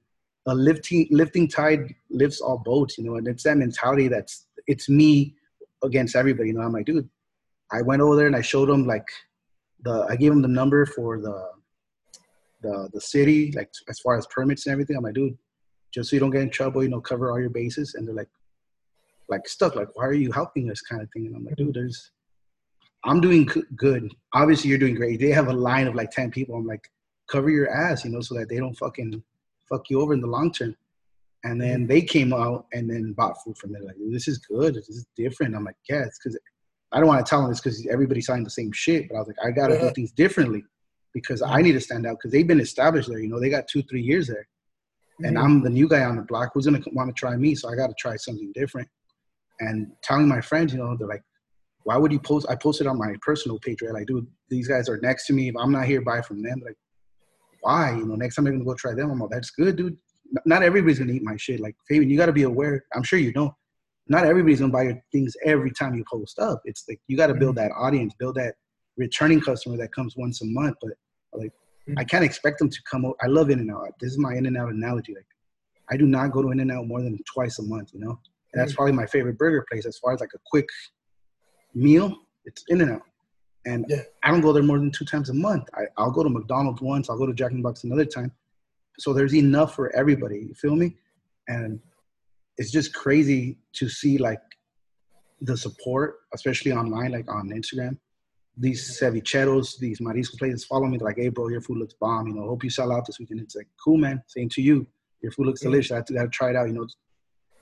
a lifting lifting tide lifts all boats, you know, and it's that mentality that's it's me against everybody. You know, I'm like, dude, I went over there and I showed them like the I gave them the number for the the the city, like as far as permits and everything. I'm like, dude, just so you don't get in trouble, you know, cover all your bases. And they're like, like stuck, like, why are you helping us, kind of thing. And I'm like, dude, there's, I'm doing good. Obviously, you're doing great. They have a line of like ten people. I'm like, cover your ass, you know, so that they don't fucking fuck you over in the long term. And then mm-hmm. they came out and then bought food from me. Like, this is good. This is different. I'm like, yeah, it's because I don't want to tell them this because everybody's selling the same shit. But I was like, I got to Yeah. do things differently because I need to stand out because they've been established there. You know, they got two, three years there. And Mhm. I'm the new guy on the block. Who's going to want to try me? So I got to try something different. And telling my friends, you know, they're like, why would you post? I posted on my personal page, right? Like, dude, these guys are next to me. If I'm not here, buy from them. Like, why? You know, next time I'm gonna go try them. I'm like, that's good, dude. Not everybody's gonna eat my shit. Like, Fabian, you gotta be aware. I'm sure you know. Not everybody's gonna buy your things every time you post up. It's like you gotta build that audience, build that returning customer that comes once a month. But like, I can't expect them to come. I love In and Out. This is my In and Out analogy. Like, I do not go to In and Out more than twice a month. You know, and that's Mhm. probably my favorite burger place as far as like a quick meal. It's In and Out. And Yeah. I don't go there more than two times a month. I, I'll go to McDonald's once. I'll go to Jack in the Box another time. So there's enough for everybody. You feel me? And it's just crazy to see like the support, especially online, like on Instagram. These cevicheros, these marisco places follow me. They're like, "Hey, bro, your food looks bomb. You know, hope you sell out this weekend." It's like, "Cool, man. Same to you. Your food looks delicious. I have to, gotta try it out." You know,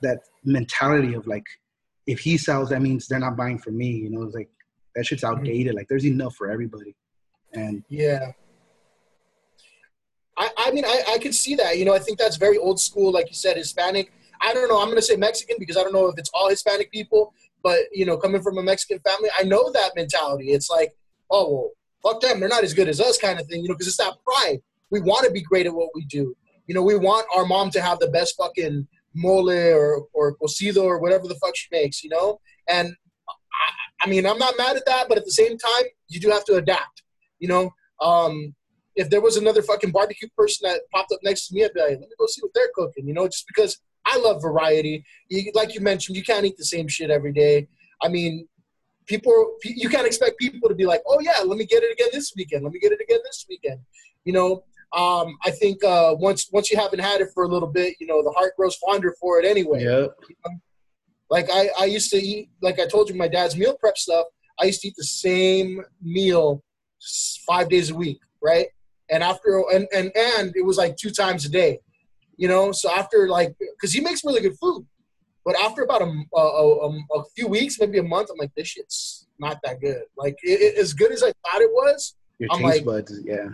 that mentality of like, if he sells, that means they're not buying from me. You know, it's like that shit's mm-hmm. outdated. Like, there's enough for everybody. And Yeah. I, I mean, I, I could see that. You know, I think that's very old school, like you said, Hispanic. I don't know. I'm going to say Mexican because I don't know if it's all Hispanic people, but, you know, coming from a Mexican family, I know that mentality. It's like, oh, well, fuck them. They're not as good as us kind of thing, you know, because it's that pride. We want to be great at what we do. You know, we want our mom to have the best fucking mole or, or cocido or whatever the fuck she makes, you know? And I, I mean, I'm not mad at that, but at the same time, you do have to adapt, you know? Um, if there was another fucking barbecue person that popped up next to me, I'd be like, let me go see what they're cooking, you know, just because I love variety. You, like you mentioned, you can't eat the same shit every day. I mean, people, you can't expect people to be like, oh yeah, let me get it again this weekend. Let me get it again this weekend. You know, um, I think uh, once once you haven't had it for a little bit, you know, the heart grows fonder for it anyway. Yep. Like I, I used to eat, like I told you, my dad's meal prep stuff. I used to eat the same meal five days a week, right? And after, and and and it was like two times a day, you know. So after like, because he makes really good food, but after about a a few weeks, maybe a month, I'm like, this shit's not that good. Like it, it- as good as I thought it was, Your I'm taste like- buds, yeah.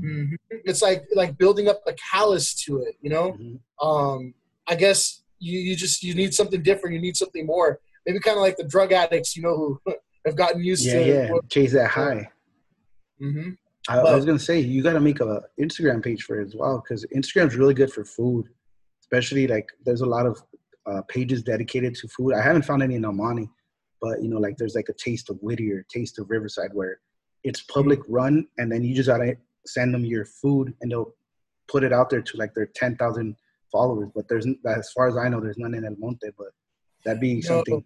mhm, it's like like building up a callus to it, you know Mhm. um, I guess you, you just you need something different. You need something more. Maybe kind of like the drug addicts, you know, who have gotten used Yeah, to. yeah. Chase that high. hmm I, I was gonna say you got to make a Instagram page for it as well because Instagram's really good for food, especially like there's a lot of uh, pages dedicated to food. I haven't found any in El Monte, but you know like there's like a Taste of Whittier, Taste of Riverside, where it's public run, and then you just gotta send them your food, and they'll put it out there to like their ten thousand followers. But there's as far as I know, there's none in El Monte, but that'd be No. something.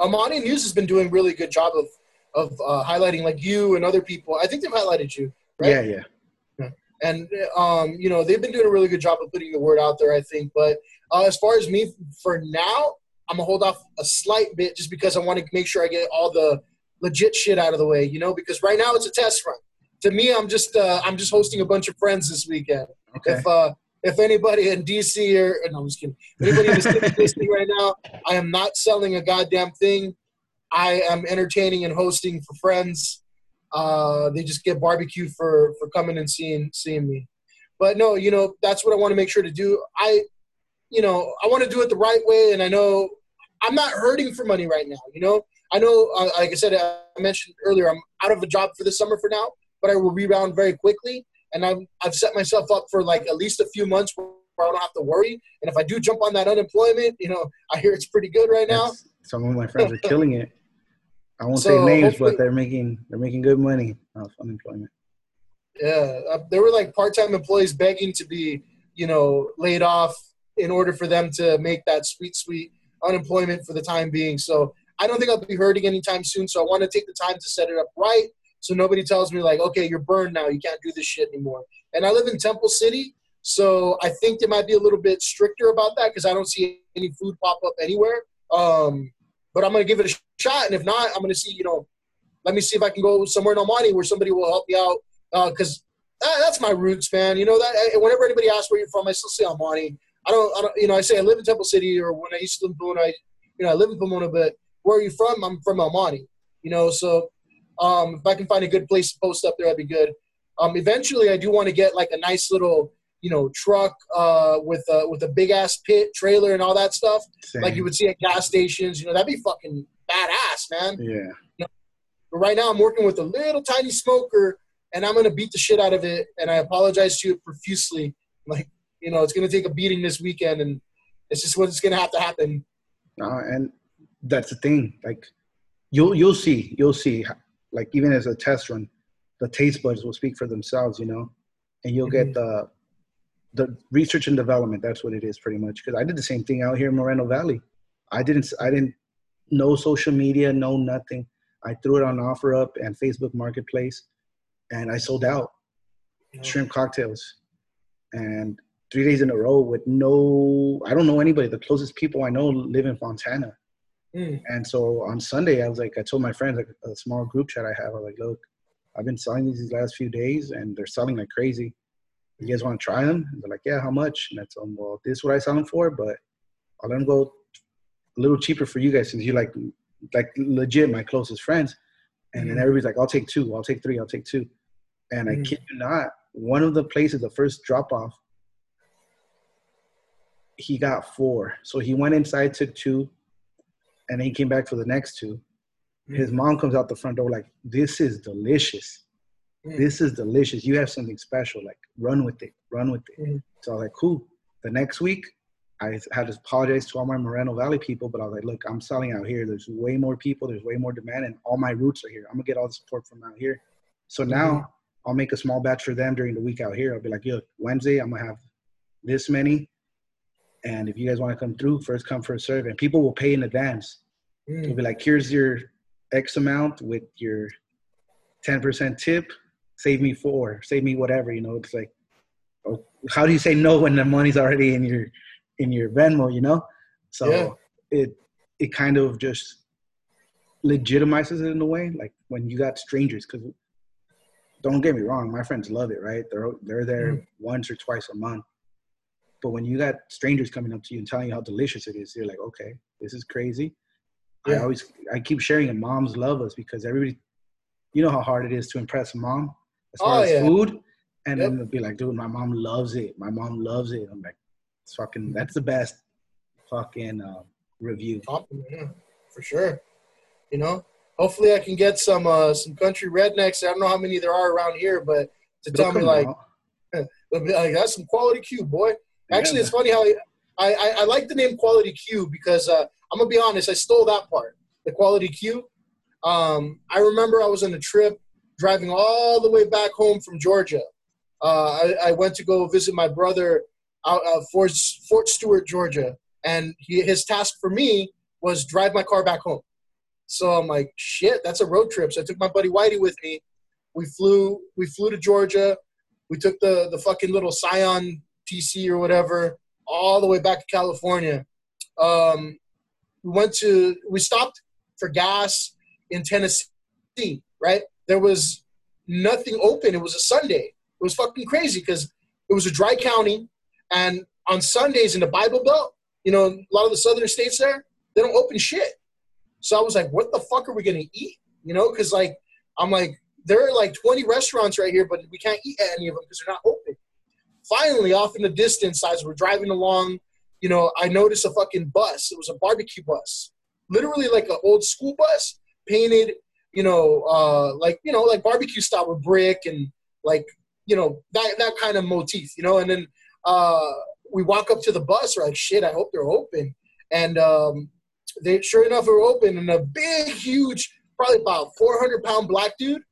Amani News has been doing a really good job of of uh, highlighting like you and other people. I think they've highlighted you, right? Yeah, yeah. and um, you know they've been doing a really good job of putting the word out there. I think, but uh, as far as me, for now, I'm gonna hold off a slight bit just because I want to make sure I get all the legit shit out of the way. You know, because right now it's a test run. To me, I'm just uh, I'm just hosting a bunch of friends this weekend. Okay. If uh, if anybody in DC or no, I'm just kidding. Anybody in is listening right now, I am not selling a goddamn thing. I am entertaining and hosting for friends. Uh, they just get barbecue for for coming and seeing seeing me. But no, you know that's what I want to make sure to do. I, you know, I want to do it the right way, and I know I'm not hurting for money right now. You know, I know, uh, like I said, I mentioned earlier, I'm out of a job for the summer for now, but I will rebound very quickly, and I've I've set myself up for like at least a few months where I don't have to worry. And if I do jump on that unemployment, you know, I hear it's pretty good right now. Some of my friends are killing it. I won't so say names, but they're making they're making good money off unemployment. Yeah, uh, there were like part-time employees begging to be, you know, laid off in order for them to make that sweet, sweet unemployment for the time being. So I don't think I'll be hurting anytime soon. So I want to take the time to set it up right, so nobody tells me like, okay, you're burned now, you can't do this shit anymore. And I live in Temple City, so I think they might be a little bit stricter about that because I don't see any food pop up anywhere. Um, but I'm gonna give it a shot, and if not, I'm gonna see. You know, let me see if I can go somewhere in Monte where somebody will help me out because uh, that, that's my roots, man. You know that whenever anybody asks where you're from, I still say Monte. I don't, I don't, you know, I say I live in Temple City, or when I used to live in Pomona, I, you know, I live in Pomona, but where are you from? I'm from El Monte. You know, so um, if I can find a good place to post up there, that'd be good. Um, eventually, I do want to get like a nice little, you know, truck uh, with a, with a big ass pit trailer and all that stuff, Same. like you would see at gas stations. You know, that'd be fucking badass, man. Yeah. You know, but right now, I'm working with a little tiny smoker, and I'm gonna beat the shit out of it. And I apologize to you profusely. Like, you know, it's gonna take a beating this weekend, and it's just what's gonna have to happen. Uh, and that's the thing. Like, you'll you'll see, you'll see like even as a test run, the taste buds will speak for themselves, you know, and you'll mm-hmm. get the the research and development. That's what it is pretty much. Because I did the same thing out here in Moreno Valley. I didn't I didn't know social media, no nothing. I threw it on OfferUp and Facebook Marketplace, and I sold out shrimp cocktails, and three days in a row with no. I don't know anybody. The closest people I know live in Fontana, Mm. And so on Sunday, I was like, I told my friends, like a small group chat I have, I was like, look, I've been selling these these last few days and they're selling like crazy. You guys want to try them? And they're like, yeah, how much? And I told them, well, this is what I sell them for, but I'll let them go a little cheaper for you guys since you like, like legit my closest friends. And then everybody's like, I'll take two, I'll take three, I'll take two. And mm I kid you not, one of the places, the first drop off, he got four. So he went inside, took two, and then he came back for the next two. Mm. His mom comes out the front door like, "This is delicious. Mm. This is delicious. You have something special. Like, run with it. Run with it." Mm. So I was like, "Cool." The next week, I had to apologize to all my Moreno Valley people, but I was like, "Look, I'm selling out here. There's way more people. There's way more demand, and all my roots are here. I'm gonna get all the support from out here." So now mm-hmm. I'll make a small batch for them during the week out here. I'll be like, "Yo, Wednesday, I'm gonna have this many." And if you guys want to come through, first come, first serve. And people will pay in advance. Mm. They'll be like, here's your X amount with your 10% tip. Save me four, save me whatever. You know, it's like, oh, how do you say no when the money's already in your in your Venmo? You know, so yeah. it it kind of just legitimizes it in a way. Like when you got strangers, because don't get me wrong, my friends love it, right? They're they're there mm. once or twice a month. But when you got strangers coming up to you and telling you how delicious it is, you're like, okay, this is crazy. Yeah. I always I keep sharing and moms love us because everybody you know how hard it is to impress mom as far oh, as yeah. food. And yep. then they'll be like, dude, my mom loves it. My mom loves it. I'm like, it's fucking mm-hmm. that's the best fucking uh, review. Yeah, for sure. You know? Hopefully I can get some uh some country rednecks. I don't know how many there are around here, but to They'll tell me like, like that's some quality Q, boy. Actually, yeah. it's funny how I, I, I, like the name Quality Q because uh, I'm gonna be honest, I stole that part, the Quality Q. Um, I remember I was on a trip driving all the way back home from Georgia. Uh, I, I, went to go visit my brother out of Fort, Fort Stewart, Georgia, and he, his task for me was drive my car back home. So I'm like, shit, that's a road trip. So I took my buddy Whitey with me. We flew, we flew to Georgia. We took the the fucking little Scion TC or whatever, all the way back to California. Um, we went to, we stopped for gas in Tennessee, right? There was nothing open. It was a Sunday. It was fucking crazy because it was a dry county. And on Sundays in the Bible Belt, you know, a lot of the southern states there, they don't open shit. So I was like, what the fuck are we to eat? You know, because like, I'm like, there are like 20 restaurants right here, but we can't eat at any of them because they're not open finally, off in the distance, as we're driving along, you know, I noticed a fucking bus. It was a barbecue bus, literally like an old school bus, painted, you know, uh, like you know, like barbecue style with brick and like you know that that kind of motif, you know. And then uh, we walk up to the bus, we're like, shit, I hope they're open. And um, they sure enough were open, and a big, huge, probably about 400 pound black dude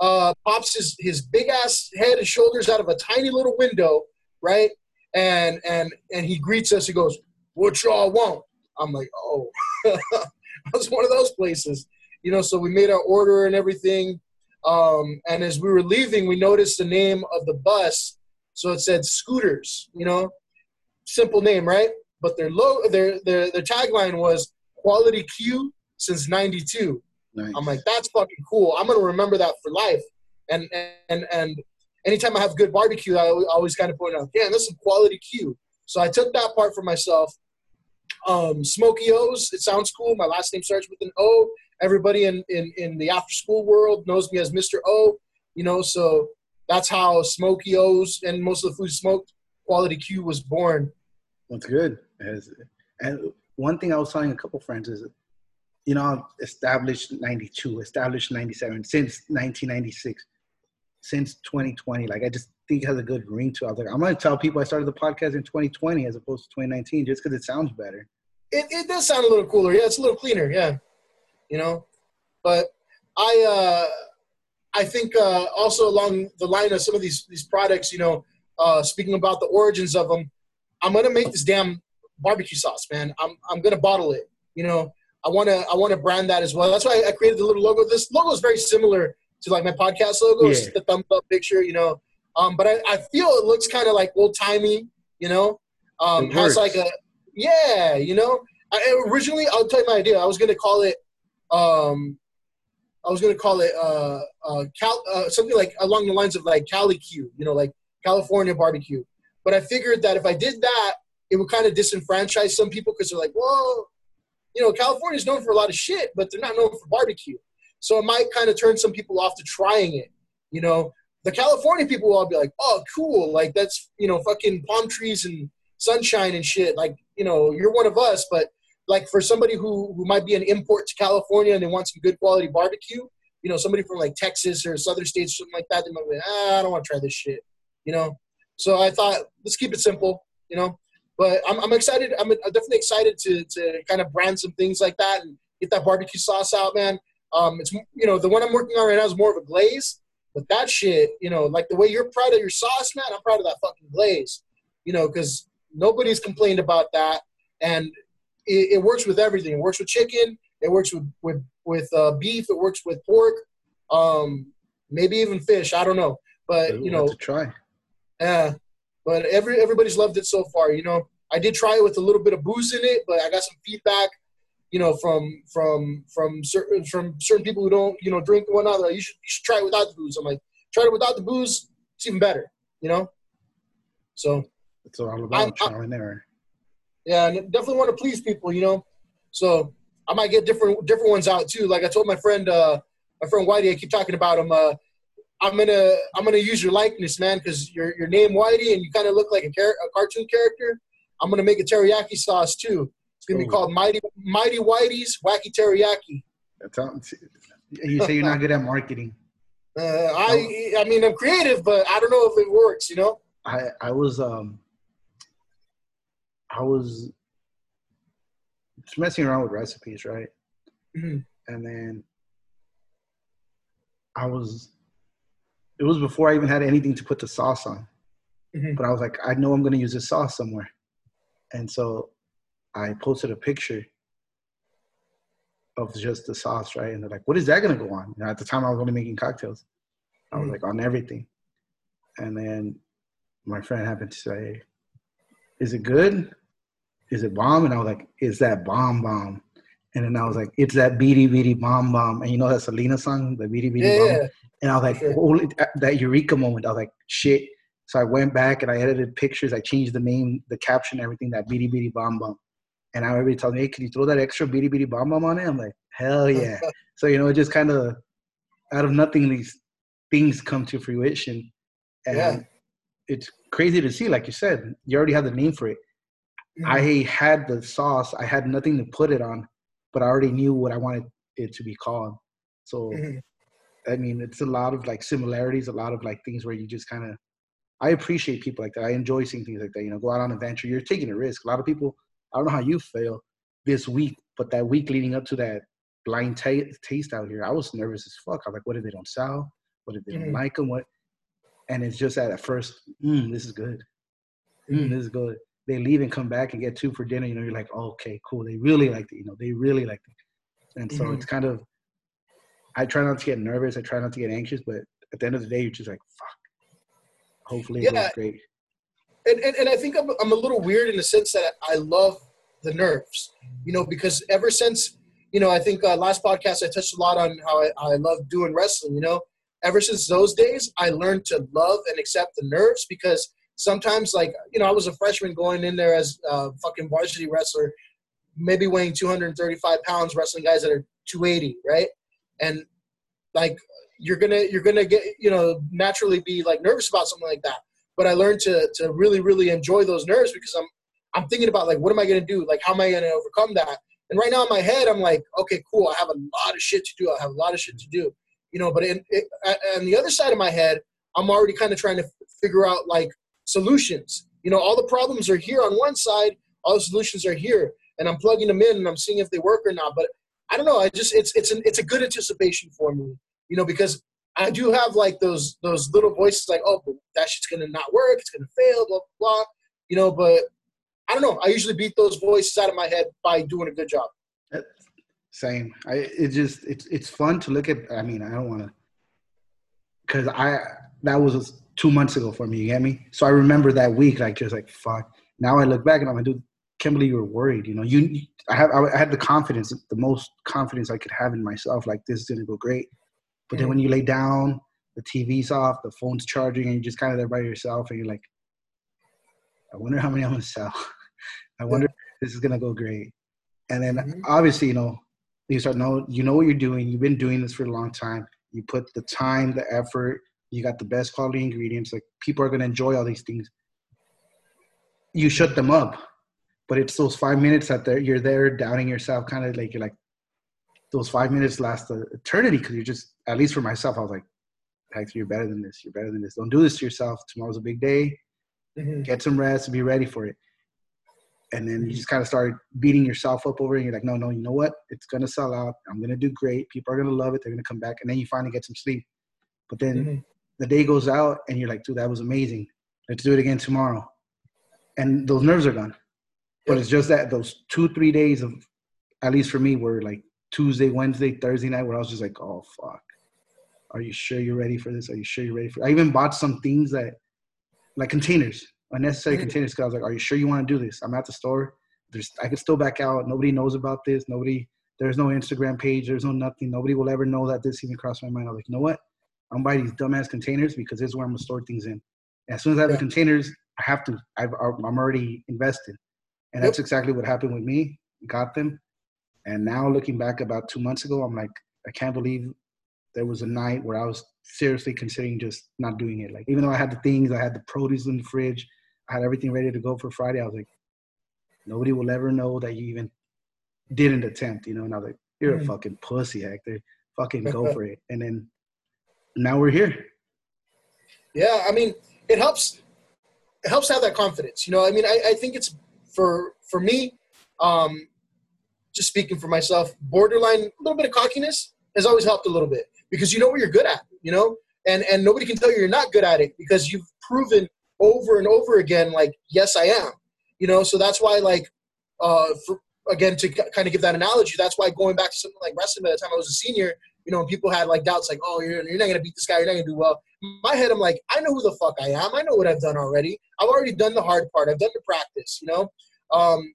uh, pops his his big ass head and shoulders out of a tiny little window, right? and and and he greets us. He goes, "What y'all want?" I'm like, "Oh, that's one of those places." You know, so we made our order and everything. Um, and as we were leaving, we noticed the name of the bus. So it said Scooters. You know, simple name, right? But their low, their their their tagline was "Quality Q since '92." Nice. I'm like, that's fucking cool. I'm gonna remember that for life. And and and anytime I have good barbecue, I always kind of point out, damn, that's some quality Q. So I took that part for myself. Um, Smoky O's, it sounds cool. My last name starts with an O. Everybody in, in, in the after school world knows me as Mr. O, you know, so that's how Smoky O's and most of the food smoked quality Q was born. That's good. And one thing I was telling a couple friends is, you know, established 92, established 97, since 1996 since 2020. Like I just think it has a good ring to it. I was like, I'm gonna tell people I started the podcast in 2020 as opposed to 2019 just because it sounds better. It, it does sound a little cooler. Yeah, it's a little cleaner. Yeah, you know, but I uh, I think uh, also along the line of some of these these products, you know, uh, speaking about the origins of them, I'm gonna make this damn barbecue sauce, man. I'm I'm gonna bottle it. You know, I wanna I wanna brand that as well. That's why I created the little logo. This logo is very similar to like my podcast logo. Yeah. the thumbs up picture, you know. Um, but I, I feel it looks kind of like old timey, you know. Um, has like a yeah, you know. I, originally, I'll tell you my idea. I was gonna call it, um, I was gonna call it uh, uh, Cal, uh, something like along the lines of like Cali Q, you know, like California barbecue. But I figured that if I did that, it would kind of disenfranchise some people because they're like, well, you know, California is known for a lot of shit, but they're not known for barbecue. So it might kind of turn some people off to trying it. You know, the California people will all be like, "Oh, cool! Like that's you know, fucking palm trees and sunshine and shit. Like you know, you're one of us." But like for somebody who who might be an import to California and they want some good quality barbecue, you know, somebody from like Texas or southern states, or something like that, they might be, ah, I don't want to try this shit. You know. So I thought, let's keep it simple. You know. But I'm, I'm excited. I'm definitely excited to, to kind of brand some things like that and get that barbecue sauce out, man. Um, it's you know the one I'm working on right now is more of a glaze, but that shit, you know, like the way you're proud of your sauce, man, I'm proud of that fucking glaze. You know, because nobody's complained about that, and it, it, works with everything. It works with chicken. It works with with with uh, beef. It works with pork. Um, maybe even fish. I don't know, but you know, try. Yeah, but every everybody's loved it so far. You know, I did try it with a little bit of booze in it, but I got some feedback you know, from from from certain from certain people who don't, you know, drink and whatnot. Like, you should you should try it without the booze. I'm like, try it without the booze. It's even better, you know. So it's all about trial and error. Yeah, and definitely want to please people, you know. So I might get different different ones out too. Like I told my friend, uh, my friend Whitey, I keep talking about him. Uh, I'm gonna I'm gonna use your likeness, man, because your your name Whitey and you kind of look like a, char- a cartoon character. I'm gonna make a teriyaki sauce too. It's gonna be called Mighty Mighty Whitey's Wacky Teriyaki. That's you say you're not good at marketing. Uh, I I mean I'm creative, but I don't know if it works. You know. I I was um I was just messing around with recipes, right? Mm-hmm. And then I was it was before I even had anything to put the sauce on. Mm-hmm. But I was like, I know I'm gonna use this sauce somewhere. And so I posted a picture of just the sauce, right? And they're like, "What is that gonna go on?" You know, at the time, I was only making cocktails. I was mm. like, on everything. And then my friend happened to say, "Is it good? Is it bomb?" And I was like, "Is that bomb bomb?" And then I was like, "It's that beady beady bomb bomb." And you know that Selena song, the beady beady yeah, bomb. And I was like, "Holy!" That eureka moment. I was like, "Shit!" So I went back and I edited pictures. I changed the name, the caption, everything. That beady beady bomb bomb. And now everybody tells me, hey, can you throw that extra beady beady bomb bomb on it? I'm like, hell yeah. so, you know, it just kind of out of nothing, these things come to fruition. And yeah. it's crazy to see, like you said, you already have the name for it. Mm-hmm. I had the sauce. I had nothing to put it on, but I already knew what I wanted it to be called. So, mm-hmm. I mean, it's a lot of like similarities, a lot of like things where you just kind of. I appreciate people like that. I enjoy seeing things like that. You know, go out on a venture. You're taking a risk. A lot of people. I don't know how you feel this week, but that week leading up to that blind t- taste out here, I was nervous as fuck. I was like, what if they don't sell? What if they don't mm-hmm. like them? What? And it's just at first, mm, this is good. Mm, this is good. They leave and come back and get two for dinner. You know, you're like, oh, okay, cool. They really like it. You know, they really like it. And so mm-hmm. it's kind of, I try not to get nervous. I try not to get anxious, but at the end of the day, you're just like, fuck. Hopefully, it yeah. great. And, and, and I think I'm, I'm a little weird in the sense that I love the nerves, you know, because ever since, you know, I think uh, last podcast I touched a lot on how I, I love doing wrestling, you know. Ever since those days, I learned to love and accept the nerves because sometimes, like, you know, I was a freshman going in there as a fucking varsity wrestler, maybe weighing 235 pounds, wrestling guys that are 280, right? And like, you're gonna you're gonna get you know naturally be like nervous about something like that. But I learned to to really really enjoy those nerves because I'm I'm thinking about like, what am I to do? Like, how am I to overcome that? And right now in my head, I'm like, okay, cool. I have a lot of shit to do. I have a lot of shit to do, you know. But in, it, on the other side of my head, I'm already kind of trying to figure out like solutions. You know, all the problems are here on one side, all the solutions are here, and I'm plugging them in and I'm seeing if they work or not. But I don't know. I just it's it's an, it's a good anticipation for me, you know, because I do have like those those little voices like, oh, that shit's gonna not work. It's gonna fail. Blah blah. blah. You know, but I don't know. I usually beat those voices out of my head by doing a good job. Same. I it just it's it's fun to look at. I mean, I don't want to because I that was two months ago for me. You get me? So I remember that week, like just like fuck. Now I look back and I'm like, dude, can't believe you were worried. You know, you I have I had the confidence, the most confidence I could have in myself. Like this is gonna go great. But then when you lay down, the TV's off, the phone's charging, and you're just kind of there by yourself, and you're like, I wonder how many I'm gonna sell. I wonder if this is gonna go great. And then mm-hmm. obviously, you know, you start know you know what you're doing. You've been doing this for a long time. You put the time, the effort. You got the best quality ingredients. Like people are gonna enjoy all these things. You shut them up, but it's those five minutes that you're there doubting yourself, kind of like you're like those five minutes last the eternity because you're just at least for myself, I was like, Hector, you're better than this. You're better than this. Don't do this to yourself. Tomorrow's a big day. Mm-hmm. Get some rest. Be ready for it and then you just kind of start beating yourself up over it. And you're like, no, no, you know what? It's gonna sell out. I'm gonna do great. People are gonna love it. They're gonna come back, and then you finally get some sleep. But then mm-hmm. The day goes out, and you're like, dude, that was amazing. Let's do it again tomorrow. And those nerves are gone. But it's just that those two, three days of, at least for me, were like Tuesday, Wednesday, Thursday night, where I was just like, oh fuck. Are you sure you're ready for this? Are you sure you're ready for? It? I even bought some things that, like containers unnecessary containers because I was like, "Are you sure you want to do this?" I'm at the store. There's I can still back out. Nobody knows about this. Nobody. There's no Instagram page. There's no nothing. Nobody will ever know that this even crossed my mind. I was like, you know what? I'm buying these dumbass containers because this is where I'm gonna store things in. And as soon as I have yeah. the containers, I have to. I've, I'm already invested, and that's exactly what happened with me. Got them, and now looking back about two months ago, I'm like, I can't believe there was a night where I was seriously considering just not doing it. Like even though I had the things, I had the produce in the fridge, I had everything ready to go for Friday. I was like, nobody will ever know that you even didn't attempt, you know. And I was like, you're mm-hmm. a fucking pussy, Hector. Fucking go for it. And then now we're here. Yeah, I mean, it helps. It helps have that confidence. You know, I mean, I, I think it's for for me, um, just speaking for myself, borderline a little bit of cockiness has always helped a little bit because you know what you're good at. You know, and and nobody can tell you you're not good at it because you've proven over and over again like yes i am you know so that's why like uh for, again to kind of give that analogy that's why going back to something like wrestling by the time i was a senior you know people had like doubts like oh you're, you're not to beat this guy you're not to do well. In my head i'm like i know who the fuck i am. I know what i've done already. I've already done the hard part. I've done the practice you know? Um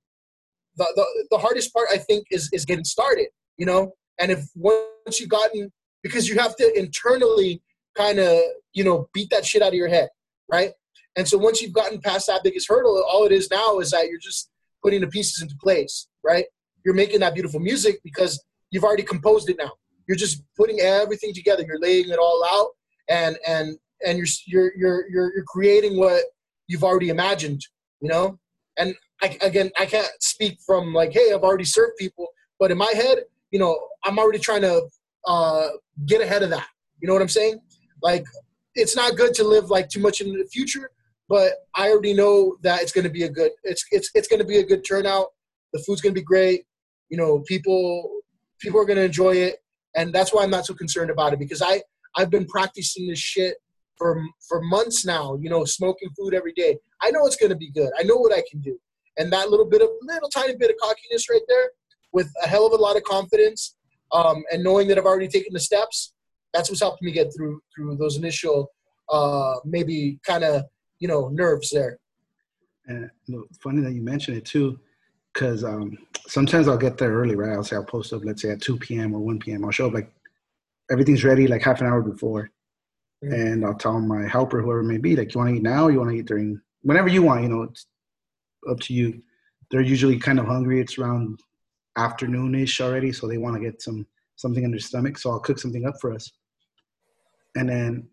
the, the, the hardest part i think is is getting started you know? And if once you've gotten because you have to internally kind of you know beat that shit out of your head right? And so once you've gotten past that biggest hurdle, all it is now is that you're just putting the pieces into place, right? You're making that beautiful music because you've already composed it now. You're just putting everything together. You're laying it all out, and and and you're you're you're you're, you're creating what you've already imagined, you know. And I, again, I can't speak from like, hey, I've already served people, but in my head, you know, I'm already trying to uh, get ahead of that. You know what I'm saying? Like, it's not good to live like too much in the future, but I already know that it's going to be a good. It's it's it's going to be a good turnout. The food's going to be great. You know, people people are going to enjoy it, and that's why I'm not so concerned about it because I I've been practicing this shit for for months now. You know, smoking food every day. I know it's going to be good. I know what I can do, and that little bit of little tiny bit of cockiness right there, with a hell of a lot of confidence, um, and knowing that I've already taken the steps. That's what's helped me get through through those initial uh, maybe kind of you know nerves there. And funny that you mentioned it too, because um, sometimes I'll get there early, right? I'll say I'll post up, let's say at 2 p.m. or 1 p.m. I'll show up like everything's ready, like half an hour before, mm-hmm. and I'll tell my helper, whoever it may be, like, you want to eat now? you want to eat during whenever you want? You know, it's up to you. They're usually kind of hungry. It's around afternoonish already, so they want to get some something in their stomach. So I'll cook something up for us, and then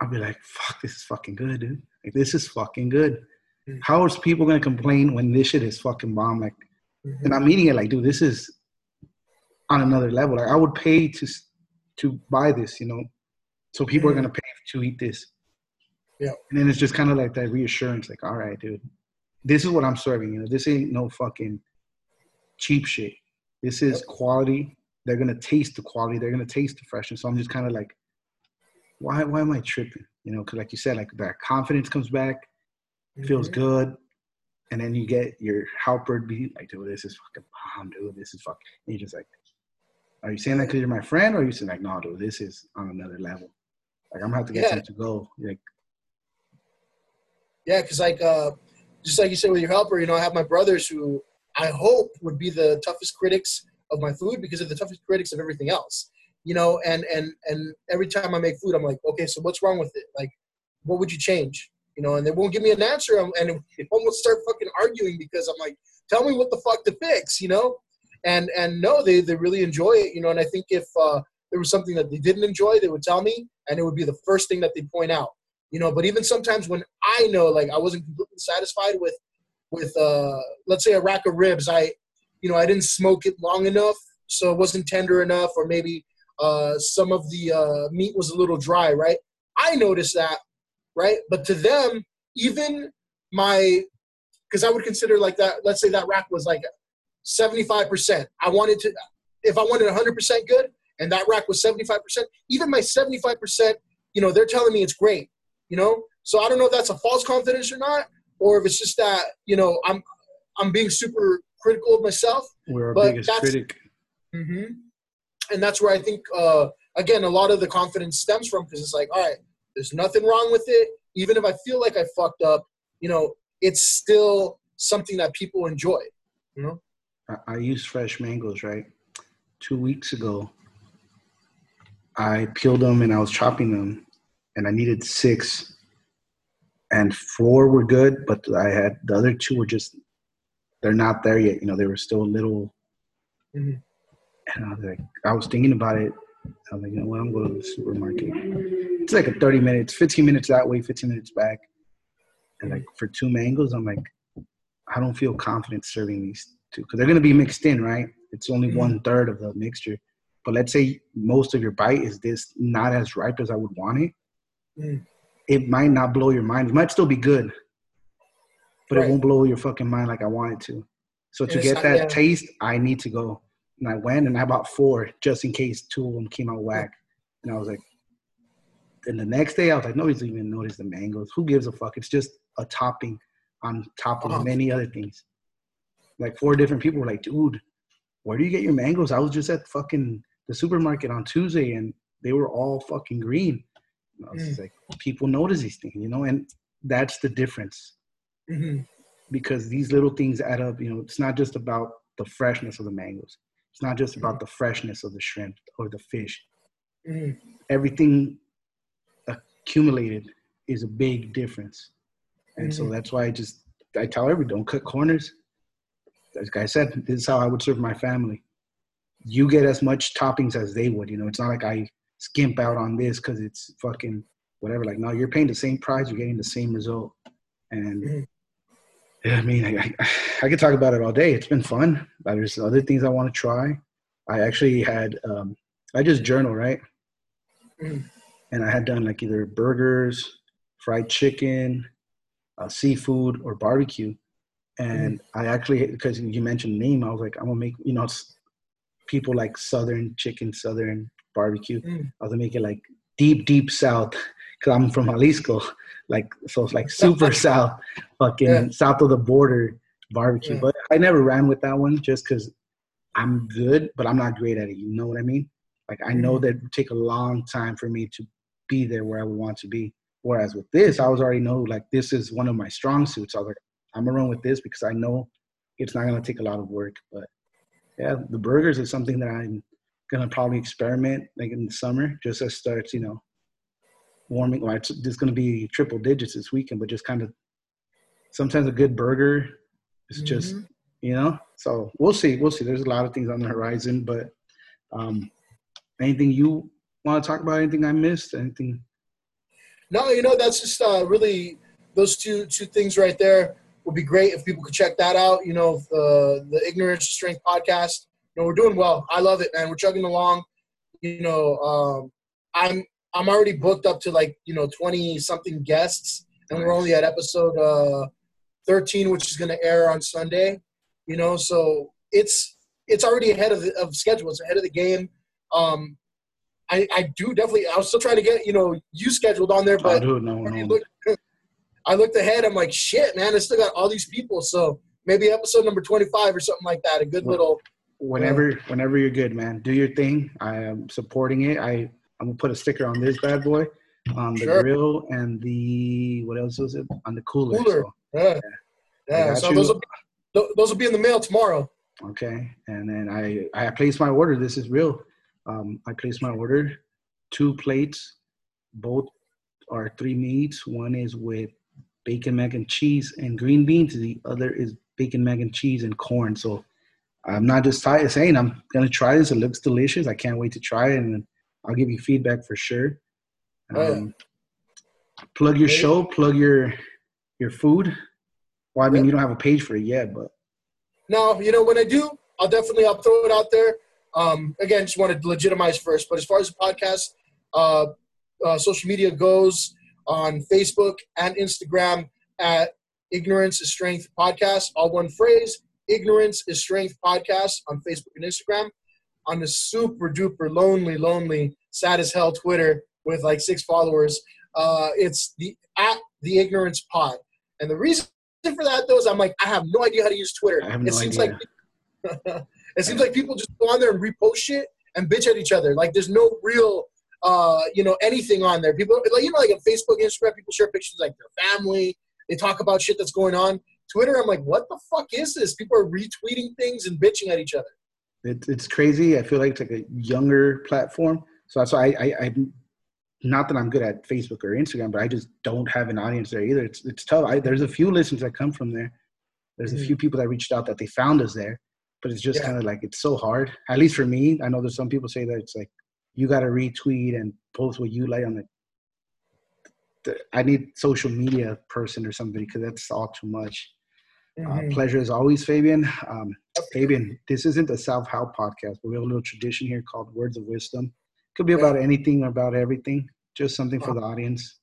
I'll be like, "Fuck, this is fucking good, dude. Like, this is fucking good." Mm-hmm. How is people gonna complain when this shit is fucking bomb? Like, mm-hmm. and I'm eating it like, dude, this is on another level. Like, I would pay to to buy this, you know, so people mm-hmm. are gonna pay to eat this. Yeah. And then it's just kind of like that reassurance, like, all right, dude, this is what I'm serving. You know, this ain't no fucking cheap shit. This is yep. quality. They're gonna taste the quality. They're gonna taste the freshness. So I'm just kind of like, why? Why am I tripping? You know, because like you said, like that confidence comes back, mm-hmm. feels good, and then you get your helper be like, dude, this is fucking bomb, dude. This is fucking. And you're just like, are you saying that because you're my friend, or are you saying like, no, dude, this is on another level? Like I'm gonna have to get yeah. to go. Like, yeah, because like, uh, just like you said with your helper, you know, I have my brothers who I hope would be the toughest critics of my food because they're the toughest critics of everything else. You know, and and and every time I make food, I'm like, okay, so what's wrong with it? Like, what would you change? You know, and they won't give me an answer, and it almost start fucking arguing because I'm like, tell me what the fuck to fix, you know? And and no, they they really enjoy it, you know. And I think if uh, there was something that they didn't enjoy, they would tell me, and it would be the first thing that they point out, you know. But even sometimes when I know, like, I wasn't completely satisfied with with uh, let's say a rack of ribs. I, you know, I didn't smoke it long enough, so it wasn't tender enough, or maybe uh, some of the uh, meat was a little dry. Right? I noticed that, right? But to them, even my, because I would consider like that. Let's say that rack was like seventy-five percent. I wanted to, if I wanted hundred percent good, and that rack was seventy-five percent. Even my seventy-five percent, you know, they're telling me it's great. You know, so I don't know if that's a false confidence or not, or if it's just that you know I'm I'm being super critical of myself. We're our biggest critic. Mm-hmm. And that's where I think uh, again a lot of the confidence stems from because it's like, all right, there's nothing wrong with it. Even if I feel like I fucked up, you know, it's still something that people enjoy. You know. I, I use fresh mangoes, right? Two weeks ago, I peeled them and I was chopping them, and I needed six and four were good, but I had the other two were just they're not there yet. You know, they were still a little. Mm-hmm. And I was like, I was thinking about it. I was like, you know what? I'm going to the supermarket. It's like a 30 minutes, 15 minutes that way, 15 minutes back. And like for two mangoes, I'm like, I don't feel confident serving these two because they're going to be mixed in, right? It's only mm-hmm. one third of the mixture. But let's say most of your bite is this not as ripe as I would want it. Mm it might not blow your mind. It might still be good, but right. it won't blow your fucking mind like I want it to. So to get that yeah. taste, I need to go. And I went and I bought four just in case two of them came out whack. And I was like, and the next day I was like, nobody's even noticed the mangoes. Who gives a fuck? It's just a topping on top of uh-huh. many other things. Like four different people were like, dude, where do you get your mangoes? I was just at fucking the supermarket on Tuesday and they were all fucking green. I was mm. like, people notice these things, you know, and that's the difference. Mm-hmm. Because these little things add up, you know, it's not just about the freshness of the mangoes. It's not just about the freshness of the shrimp or the fish. Mm-hmm. Everything accumulated is a big difference. And so mm-hmm. that's why I just, I tell everybody, don't cut corners. Like I said, this is how I would serve my family. You get as much toppings as they would, you know, it's not like I skimp out on this because it's fucking whatever. Like, no, you're paying the same price, you're getting the same result. And mm-hmm. Yeah, I mean, I, I, I could talk about it all day. It's been fun. But there's other things I want to try. I actually had, um, I just journal, right? Mm. And I had done like either burgers, fried chicken, uh, seafood, or barbecue. And I actually, because you mentioned name, I was like, I'm gonna make, you know, it's people like Southern chicken, Southern barbecue. Mm. I was gonna make it like deep, deep South, because I'm from Jalisco, like so it's like super South, fucking Yeah. south of the border barbecue. Yeah. But I never ran with that one just because I'm good, but I'm not great at it. You know what I mean? Like I know Mhm. that it would take a long time for me to be there where I would want to be. Whereas with this, I was already know like this is one of my strong suits. I was like, I'm gonna run with this because I know it's not gonna take a lot of work. But yeah, the burgers is something that I'm gonna probably experiment like in the summer, just as starts, you know, warming. Well, it's just gonna be triple digits this weekend, but just kind of sometimes a good burger is just Mhm. you know. So we'll see, we'll see. There's a lot of things on the horizon, but um, anything you want to talk about? Anything I missed? Anything? No, you know that's just uh, really those two two things right there would be great if people could check that out. You know, the the Ignorance Strength podcast. You know, we're doing well. I love it, man. We're chugging along. You know, um, I'm I'm already booked up to like you know twenty something guests, and we're only at episode uh, thirteen, which is going to air on Sunday. You know, so it's it's already ahead of the, of schedule. It's ahead of the game. Um, I, I do definitely. I was still trying to get you know you scheduled on there, Oh, but dude, no, I no. looked, I looked ahead. I'm like, shit, man, I still got all these people. So maybe episode number 25 or something like that. A good Well, little. Whenever, whenever you're good, man, do your thing. I am supporting it. I I'm gonna put a sticker on this bad boy, on the Sure. grill and the what else was it on the cooler. Cooler. So, Yeah, yeah. So you. those will be, those will be in the mail tomorrow. Okay, and then I I placed my order. This is real. Um, I placed my order, two plates, both are three meats. One is with bacon mac and cheese and green beans. The other is bacon mac and cheese and corn. So I'm not just tired saying I'm gonna try this. It looks delicious. I can't wait to try it, and I'll give you feedback for sure. Oh, yeah. Um, plug your show. Plug your your food. Well, I mean, Yeah. you don't have a page for it yet, but No, you know when I do, I'll definitely I'll throw it out there. Um, again, just want to legitimize first. But as far as the podcast, uh, uh, social media goes on Facebook and Instagram at Ignorance is Strength Podcast, all one phrase. Ignorance is Strength Podcast on Facebook and Instagram. On the super duper lonely, lonely, sad as hell Twitter with like six followers, uh, it's the at the Ignorance Pod. And the reason for that though is I'm like I have no idea how to use Twitter. I have no it seems idea. like it seems like people just go on there and repost shit and bitch at each other. Like there's no real uh, you know, anything on there. People like you know, like on Facebook, Instagram, people share pictures like their family. They talk about shit that's going on. Twitter, I'm like, what the fuck is this? People are retweeting things and bitching at each other. It, it's crazy. I feel like it's like a younger platform. So that's why I, I, I, not that I'm good at Facebook or Instagram, but I just don't have an audience there either. It's, it's tough. I, there's a few listeners that come from there. There's a few mm. people that reached out that they found us there, but it's just Yeah. kind of like, it's so hard. At least for me, I know there's some people say that it's like, you got to retweet and post what you like on the, the I need social media person or somebody because that's all too much. Uh, Mhm. pleasure as always, Fabian. Um, Fabian, this isn't a self help podcast, but we have a little tradition here called Words of Wisdom. Could be about anything or about everything, just something for the audience.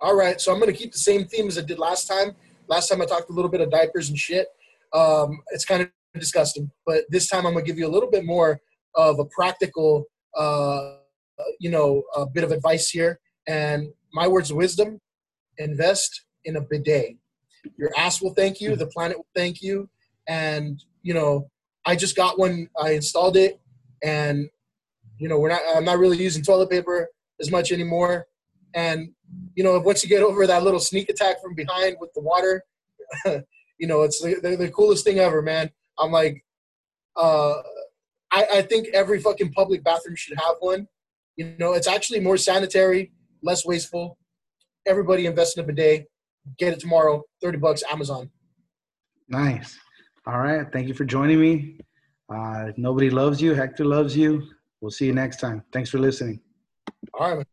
All right, so I'm gonna keep the same theme as I did last time. Last time I talked a little bit of diapers and shit. Um, it's kind of disgusting, but this time I'm gonna give you a little bit more of a practical, uh, you know, a bit of advice here. And my words of wisdom: invest in a bidet. Your ass will thank you. The planet will thank you. And you know, I just got one. I installed it, and you know, we're not. I'm not really using toilet paper as much anymore. And you know, once you get over that little sneak attack from behind with the water, you know, it's the, the, the coolest thing ever, man. I'm like, uh, I, I think every fucking public bathroom should have one. You know, it's actually more sanitary, less wasteful. Everybody invest in a bidet. Get it tomorrow, 30 bucks, Amazon. Nice. All right. Thank you for joining me. Uh, nobody loves you. Hector loves you. We'll see you next time. Thanks for listening. All right.